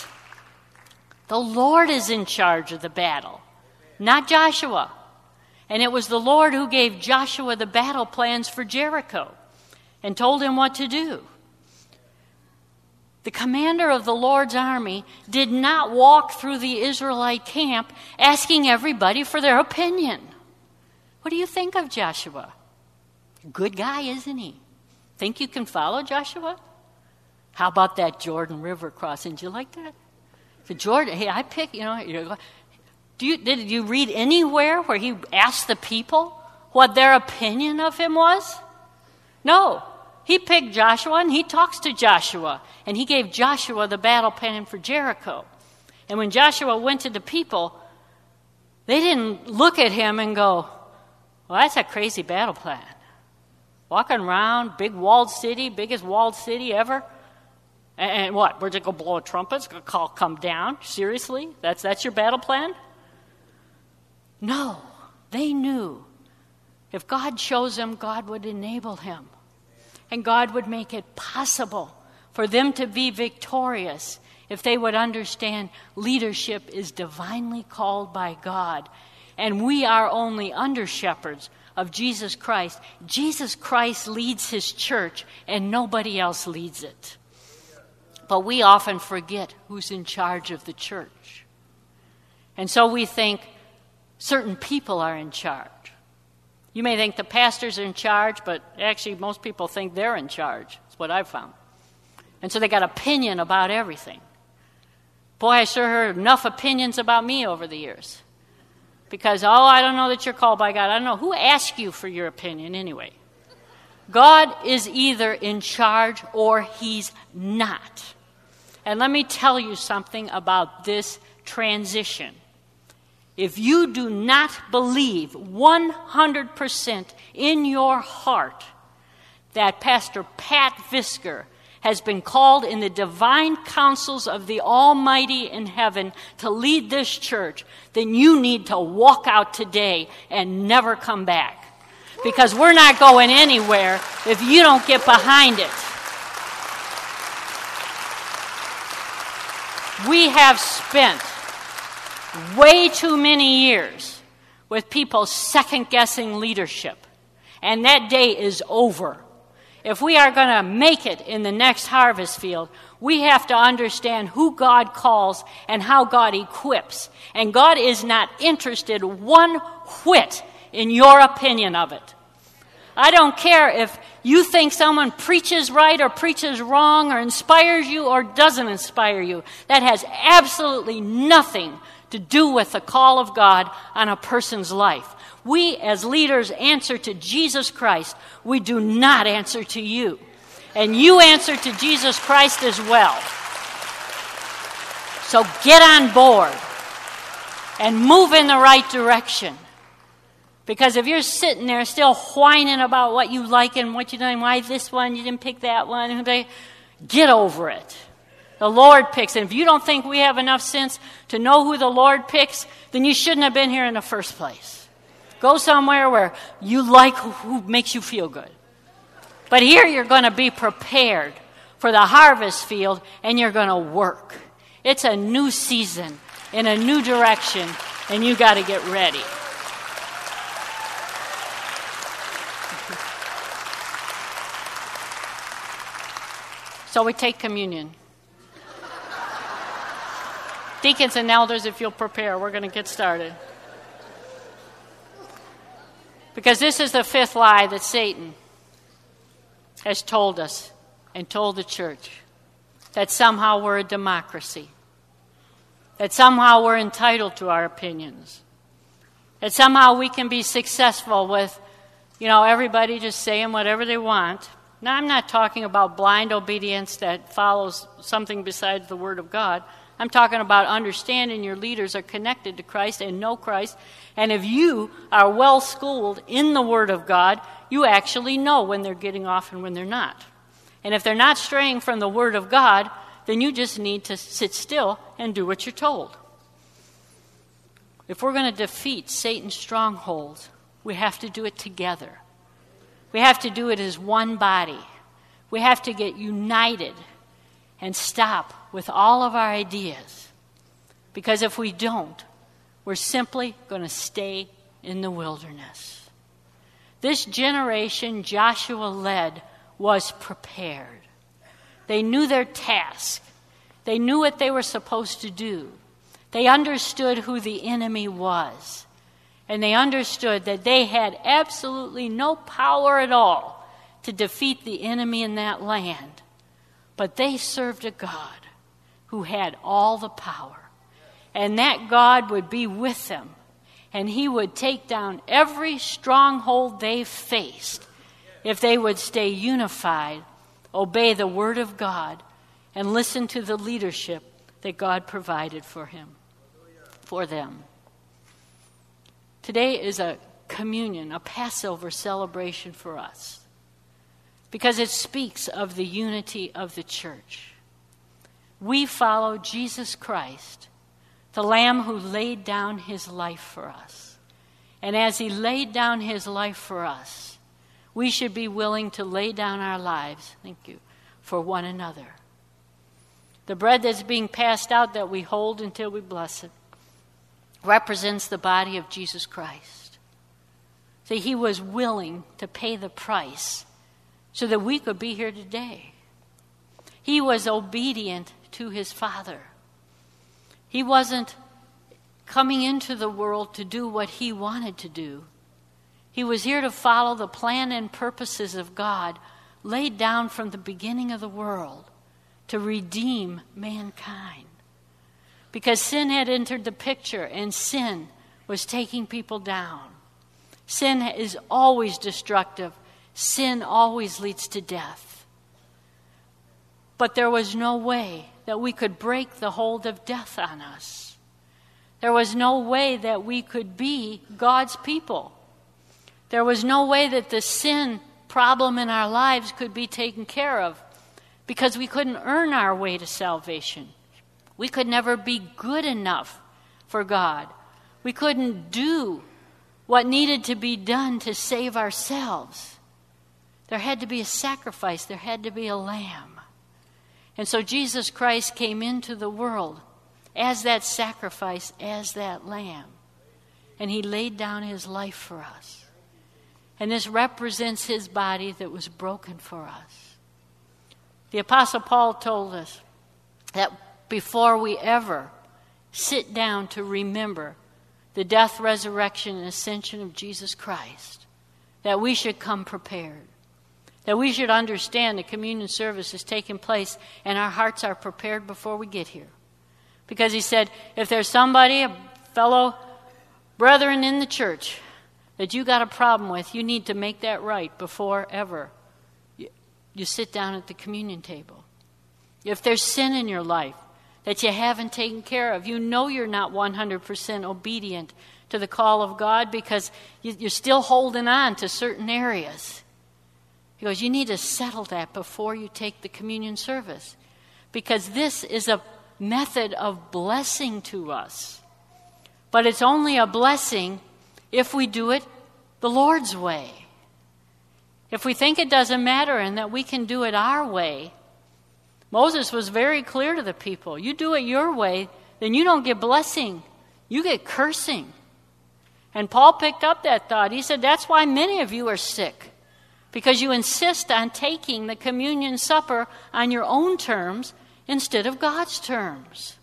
The Lord is in charge of the battle, not Joshua. And it was the Lord who gave Joshua the battle plans for Jericho and told him what to do. The commander of the Lord's army did not walk through the Israelite camp asking everybody for their opinion. What do you think of Joshua? Good guy, isn't he? Think you can follow Joshua? How about that Jordan River crossing? Did you like that? The Jordan, hey, I pick, you know, do you, did you read anywhere where he asked the people what their opinion of him was? No. He picked Joshua and he talks to Joshua, and he gave Joshua the battle plan for Jericho. And when Joshua went to the people, they didn't look at him and go, Well, that's a crazy battle plan. Walking around, big walled city, biggest walled city ever. And, and what? We're just going to blow a trumpet? It's going to call, come down? Seriously? That's, that's your battle plan? No. They knew if God chose them, God would enable him and God would make it possible for them to be victorious if they would understand leadership is divinely called by God. And we are only under shepherds of Jesus Christ. Jesus Christ leads his church, and nobody else leads it. But we often forget who's in charge of the church. And so we think certain people are in charge. You may think the pastors are in charge, but actually, most people think they're in charge. That's what I've found. And so they got opinion about everything. Boy, I sure heard enough opinions about me over the years. Because, oh, I don't know that you're called by God. I don't know. Who asked you for your opinion anyway? God is either in charge or he's not. And let me tell you something about this transition. If you do not believe 100% in your heart that Pastor Pat Visker has been called in the divine counsels of the Almighty in heaven to lead this church, then you need to walk out today and never come back. Because we're not going anywhere if you don't get behind it. We have spent way too many years with people second guessing leadership. And that day is over. If we are going to make it in the next harvest field, we have to understand who God calls and how God equips. And God is not interested one whit in your opinion of it. I don't care if you think someone preaches right or preaches wrong or inspires you or doesn't inspire you. That has absolutely nothing to do with the call of God on a person's life. We, as leaders, answer to Jesus Christ. We do not answer to you. And you answer to Jesus Christ as well. So get on board and move in the right direction. Because if you're sitting there still whining about what you like and what you done, why this one, you didn't pick that one, get over it. The Lord picks. And if you don't think we have enough sense to know who the Lord picks, then you shouldn't have been here in the first place. Go somewhere where you like who, who makes you feel good. But here you're going to be prepared for the harvest field and you're going to work. It's a new season in a new direction, and you got to get ready. So we take communion. Deacons and elders, if you'll prepare, we're going to get started. Because this is the fifth lie that Satan has told us and told the church that somehow we're a democracy, that somehow we're entitled to our opinions, that somehow we can be successful with, you know, everybody just saying whatever they want, Now, I'm not talking about blind obedience that follows something besides the Word of God. I'm talking about understanding your leaders are connected to Christ and know Christ. And if you are well schooled in the Word of God, you actually know when they're getting off and when they're not. And if they're not straying from the Word of God, then you just need to sit still and do what you're told. If we're going to defeat Satan's strongholds, we have to do it together. We have to do it as one body. We have to get united and stop with all of our ideas. Because if we don't, we're simply going to stay in the wilderness. This generation Joshua led was prepared. They knew their task, they knew what they were supposed to do, they understood who the enemy was, and they understood that they had absolutely no power at all to defeat the enemy in that land. But they served a God who had all the power. And that God would be with them. And he would take down every stronghold they faced if they would stay unified, obey the word of God, and listen to the leadership that God provided for him for them. Today is a communion, a Passover celebration for us because it speaks of the unity of the church. We follow Jesus Christ, the Lamb who laid down his life for us. And as he laid down his life for us, we should be willing to lay down our lives, thank you, for one another. The bread that's being passed out that we hold until we bless it represents the body of Jesus Christ. See, he was willing to pay the price so that we could be here today. He was obedient to his Father. He wasn't coming into the world to do what he wanted to do. He was here to follow the plan and purposes of God laid down from the beginning of the world to redeem mankind. Because sin had entered the picture and sin was taking people down. Sin is always destructive, sin always leads to death. But there was no way that we could break the hold of death on us. There was no way that we could be God's people. There was no way that the sin problem in our lives could be taken care of because we couldn't earn our way to salvation. We could never be good enough for God. We couldn't do what needed to be done to save ourselves. There had to be a sacrifice, there had to be a lamb. And so Jesus Christ came into the world as that sacrifice, as that lamb. And he laid down his life for us. And this represents his body that was broken for us. The Apostle Paul told us that before we ever sit down to remember the death, resurrection, and ascension of Jesus Christ, that we should come prepared. That we should understand the communion service is taking place and our hearts are prepared before we get here. Because he said, if there's somebody, a fellow brethren in the church, that you got a problem with, you need to make that right before ever you, you sit down at the communion table. If there's sin in your life, that you haven't taken care of. You know you're not 100% obedient to the call of God because you're still holding on to certain areas. He goes, You need to settle that before you take the communion service because this is a method of blessing to us. But it's only a blessing if we do it the Lord's way. If we think it doesn't matter and that we can do it our way, Moses was very clear to the people you do it your way, then you don't get blessing, you get cursing. And Paul picked up that thought. He said, That's why many of you are sick, because you insist on taking the communion supper on your own terms instead of God's terms.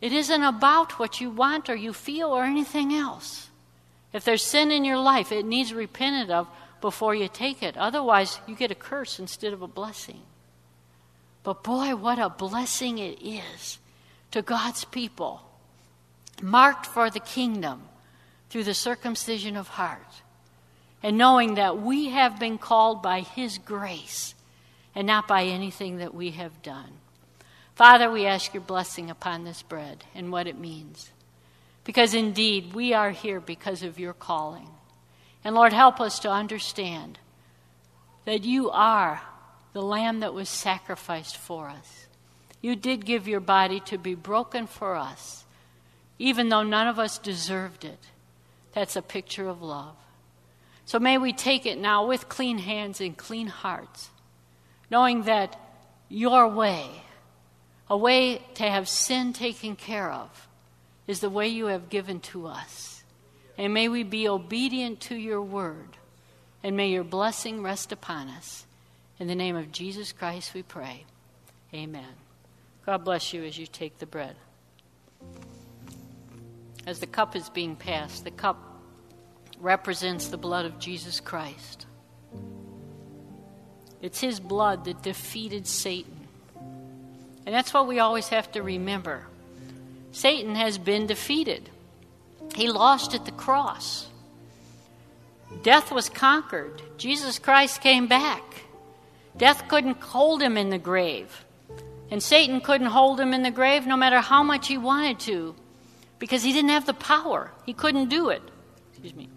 It isn't about what you want or you feel or anything else. If there's sin in your life, it needs repented of before you take it. Otherwise, you get a curse instead of a blessing. But boy, what a blessing it is to God's people, marked for the kingdom through the circumcision of heart. and knowing that we have been called by His grace and not by anything that we have done. Father, we ask your blessing upon this bread and what it means. Because indeed, we are here because of your calling. And Lord, help us to understand that you are the lamb that was sacrificed for us. You did give your body to be broken for us, even though none of us deserved it. That's a picture of love. So may we take it now with clean hands and clean hearts, knowing that your way, a way to have sin taken care of, is the way you have given to us. And may we be obedient to your word, and may your blessing rest upon us. In the name of Jesus Christ, we pray. Amen. God bless you as you take the bread. As the cup is being passed, the cup represents the blood of Jesus Christ. It's his blood that defeated Satan. And that's what we always have to remember. Satan has been defeated, he lost at the cross. Death was conquered. Jesus Christ came back. Death couldn't hold him in the grave. And Satan couldn't hold him in the grave no matter how much he wanted to because he didn't have the power. He couldn't do it. Excuse me.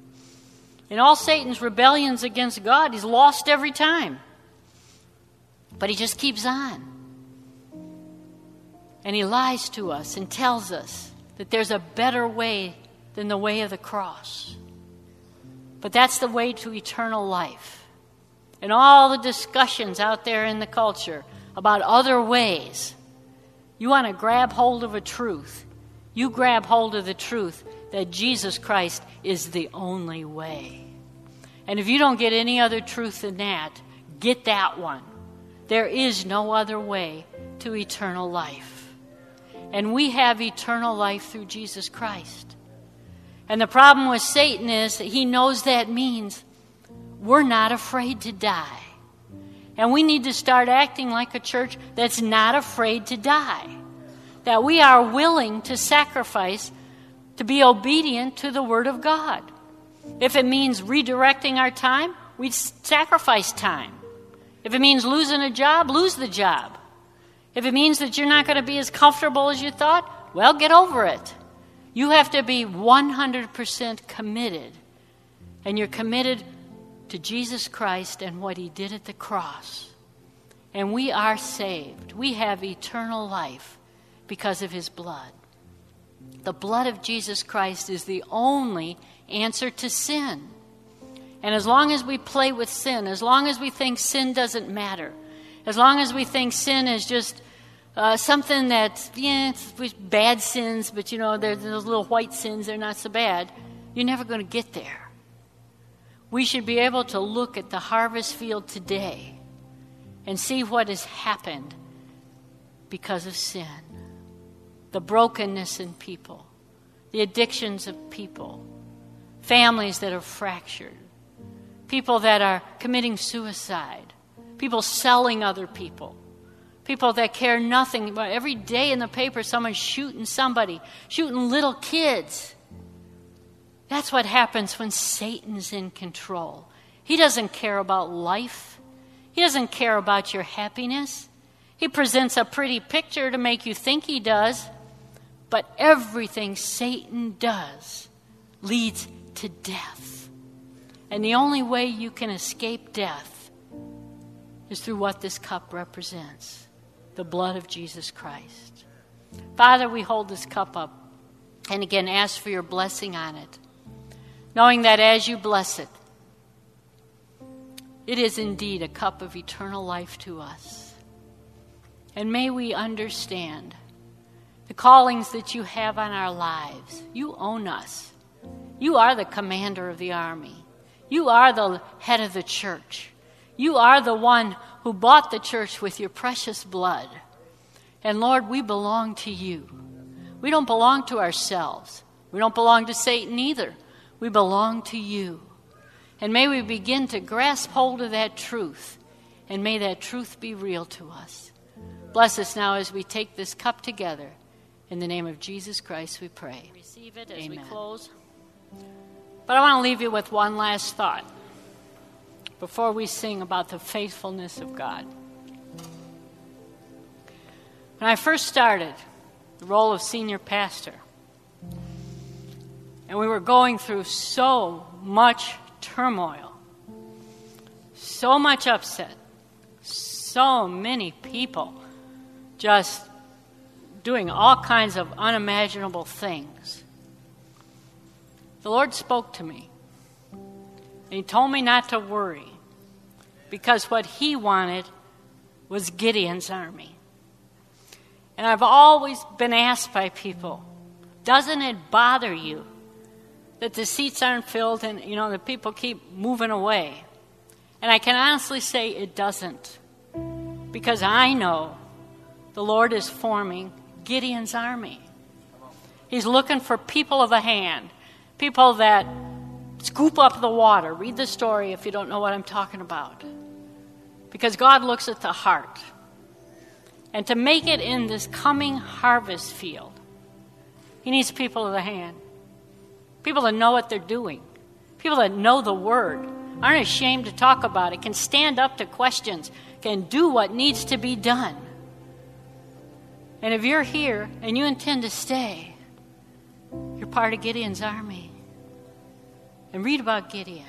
In all Satan's rebellions against God, he's lost every time. But he just keeps on. And he lies to us and tells us that there's a better way than the way of the cross. But that's the way to eternal life. And all the discussions out there in the culture about other ways, you want to grab hold of a truth. You grab hold of the truth that Jesus Christ is the only way. And if you don't get any other truth than that, get that one. There is no other way to eternal life. And we have eternal life through Jesus Christ. And the problem with Satan is that he knows that means we're not afraid to die. And we need to start acting like a church that's not afraid to die. That we are willing to sacrifice to be obedient to the Word of God. If it means redirecting our time, we sacrifice time. If it means losing a job, lose the job. If it means that you're not going to be as comfortable as you thought, well, get over it. You have to be 100% committed. And you're committed to Jesus Christ and what he did at the cross. And we are saved. We have eternal life because of his blood. The blood of Jesus Christ is the only answer to sin. And as long as we play with sin, as long as we think sin doesn't matter, as long as we think sin is just uh, something that, yeah, it's bad sins, but you know, there's those little white sins, they're not so bad, you're never going to get there. We should be able to look at the harvest field today and see what has happened because of sin the brokenness in people, the addictions of people, families that are fractured, people that are committing suicide, people selling other people People that care nothing. Every day in the paper, someone's shooting somebody, shooting little kids. That's what happens when Satan's in control. He doesn't care about life, he doesn't care about your happiness. He presents a pretty picture to make you think he does, but everything Satan does leads to death. And the only way you can escape death is through what this cup represents the blood of Jesus Christ. Father, we hold this cup up and again ask for your blessing on it, knowing that as you bless it, it is indeed a cup of eternal life to us. And may we understand the callings that you have on our lives. You own us. You are the commander of the army. You are the head of the church. You are the one who bought the church with your precious blood. And Lord, we belong to you. We don't belong to ourselves. We don't belong to Satan either. We belong to you. And may we begin to grasp hold of that truth. And may that truth be real to us. Bless us now as we take this cup together. In the name of Jesus Christ, we pray. Receive it as Amen. we close. But I want to leave you with one last thought. before we sing about the faithfulness of God. When I first started the role of senior pastor, and we were going through so much turmoil, so much upset, so many people just doing all kinds of unimaginable things. The Lord spoke to me. He told me not to worry because what He wanted was Gideon's army. And I've always been asked by people, doesn't it bother you that the seats aren't filled and you know the people keep moving away? And I can honestly say it doesn't. Because I know the Lord is forming Gideon's army. He's looking for people of the hand, people that scoop up the water. Read the story if you don't know what I'm talking about. Because God looks at the heart. And to make it in this coming harvest field, He needs people of the hand. People that know what they're doing. People that know the Word, aren't ashamed to talk about it, can stand up to questions, can do what needs to be done. And if you're here and you intend to stay, you're part of Gideon's army. And read about Gideon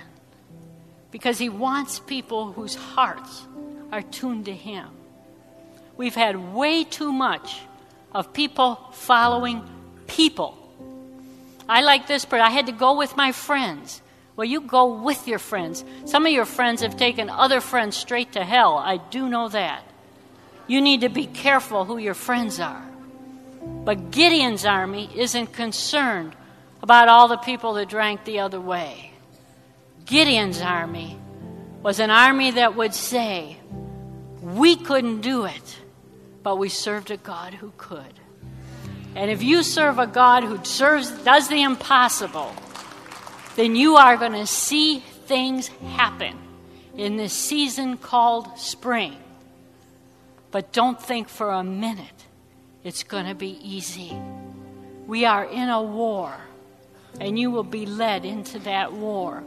because he wants people whose hearts are tuned to him. We've had way too much of people following people. I like this, but I had to go with my friends. Well, you go with your friends. Some of your friends have taken other friends straight to hell. I do know that. You need to be careful who your friends are. But Gideon's army isn't concerned about all the people that drank the other way. Gideon's army was an army that would say, We couldn't do it, but we served a God who could. And if you serve a God who serves, does the impossible, then you are going to see things happen in this season called spring. But don't think for a minute it's going to be easy. We are in a war, and you will be led into that war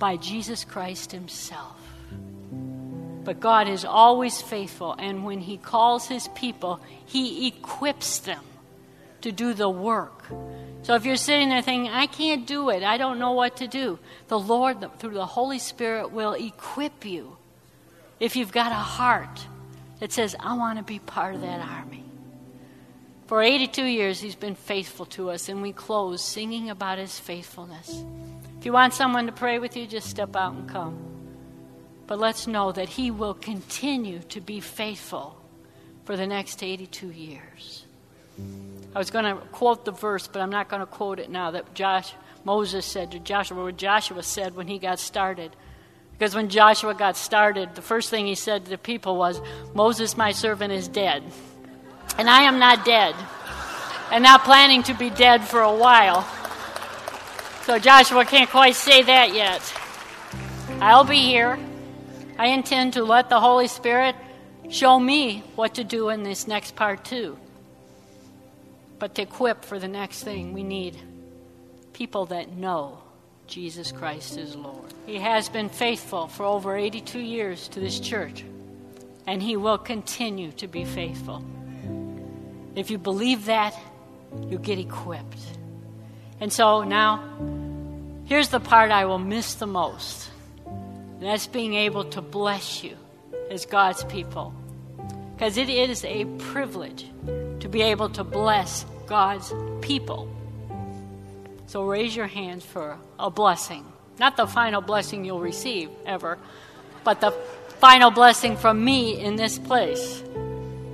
by Jesus Christ Himself. But God is always faithful, and when He calls His people, He equips them to do the work. So if you're sitting there thinking, I can't do it, I don't know what to do, the Lord, through the Holy Spirit, will equip you if you've got a heart that says, I want to be part of that army. For 82 years, He's been faithful to us, and we close singing about His faithfulness. If you want someone to pray with you, just step out and come. But let's know that He will continue to be faithful for the next 82 years. I was going to quote the verse, but I'm not going to quote it now that Josh, Moses said to Joshua, what Joshua said when he got started. Because when Joshua got started, the first thing he said to the people was, Moses, my servant, is dead. And I am not dead. And not planning to be dead for a while. So Joshua can't quite say that yet. I'll be here. I intend to let the Holy Spirit show me what to do in this next part, too. But to equip for the next thing, we need people that know Jesus Christ is Lord. He has been faithful for over 82 years to this church, and He will continue to be faithful. If you believe that, you get equipped. And so now, here's the part I will miss the most. And that's being able to bless you as God's people. Because it is a privilege to be able to bless God's people. So raise your hands for a blessing. Not the final blessing you'll receive ever, but the final blessing from me in this place.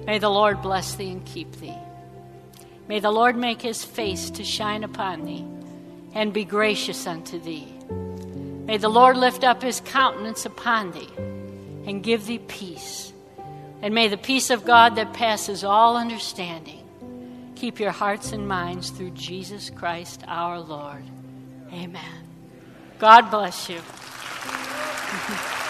May the Lord bless thee and keep thee. May the Lord make his face to shine upon thee and be gracious unto thee. May the Lord lift up his countenance upon thee and give thee peace. And may the peace of God that passes all understanding Keep your hearts and minds through Jesus Christ our Lord. Amen. God bless you.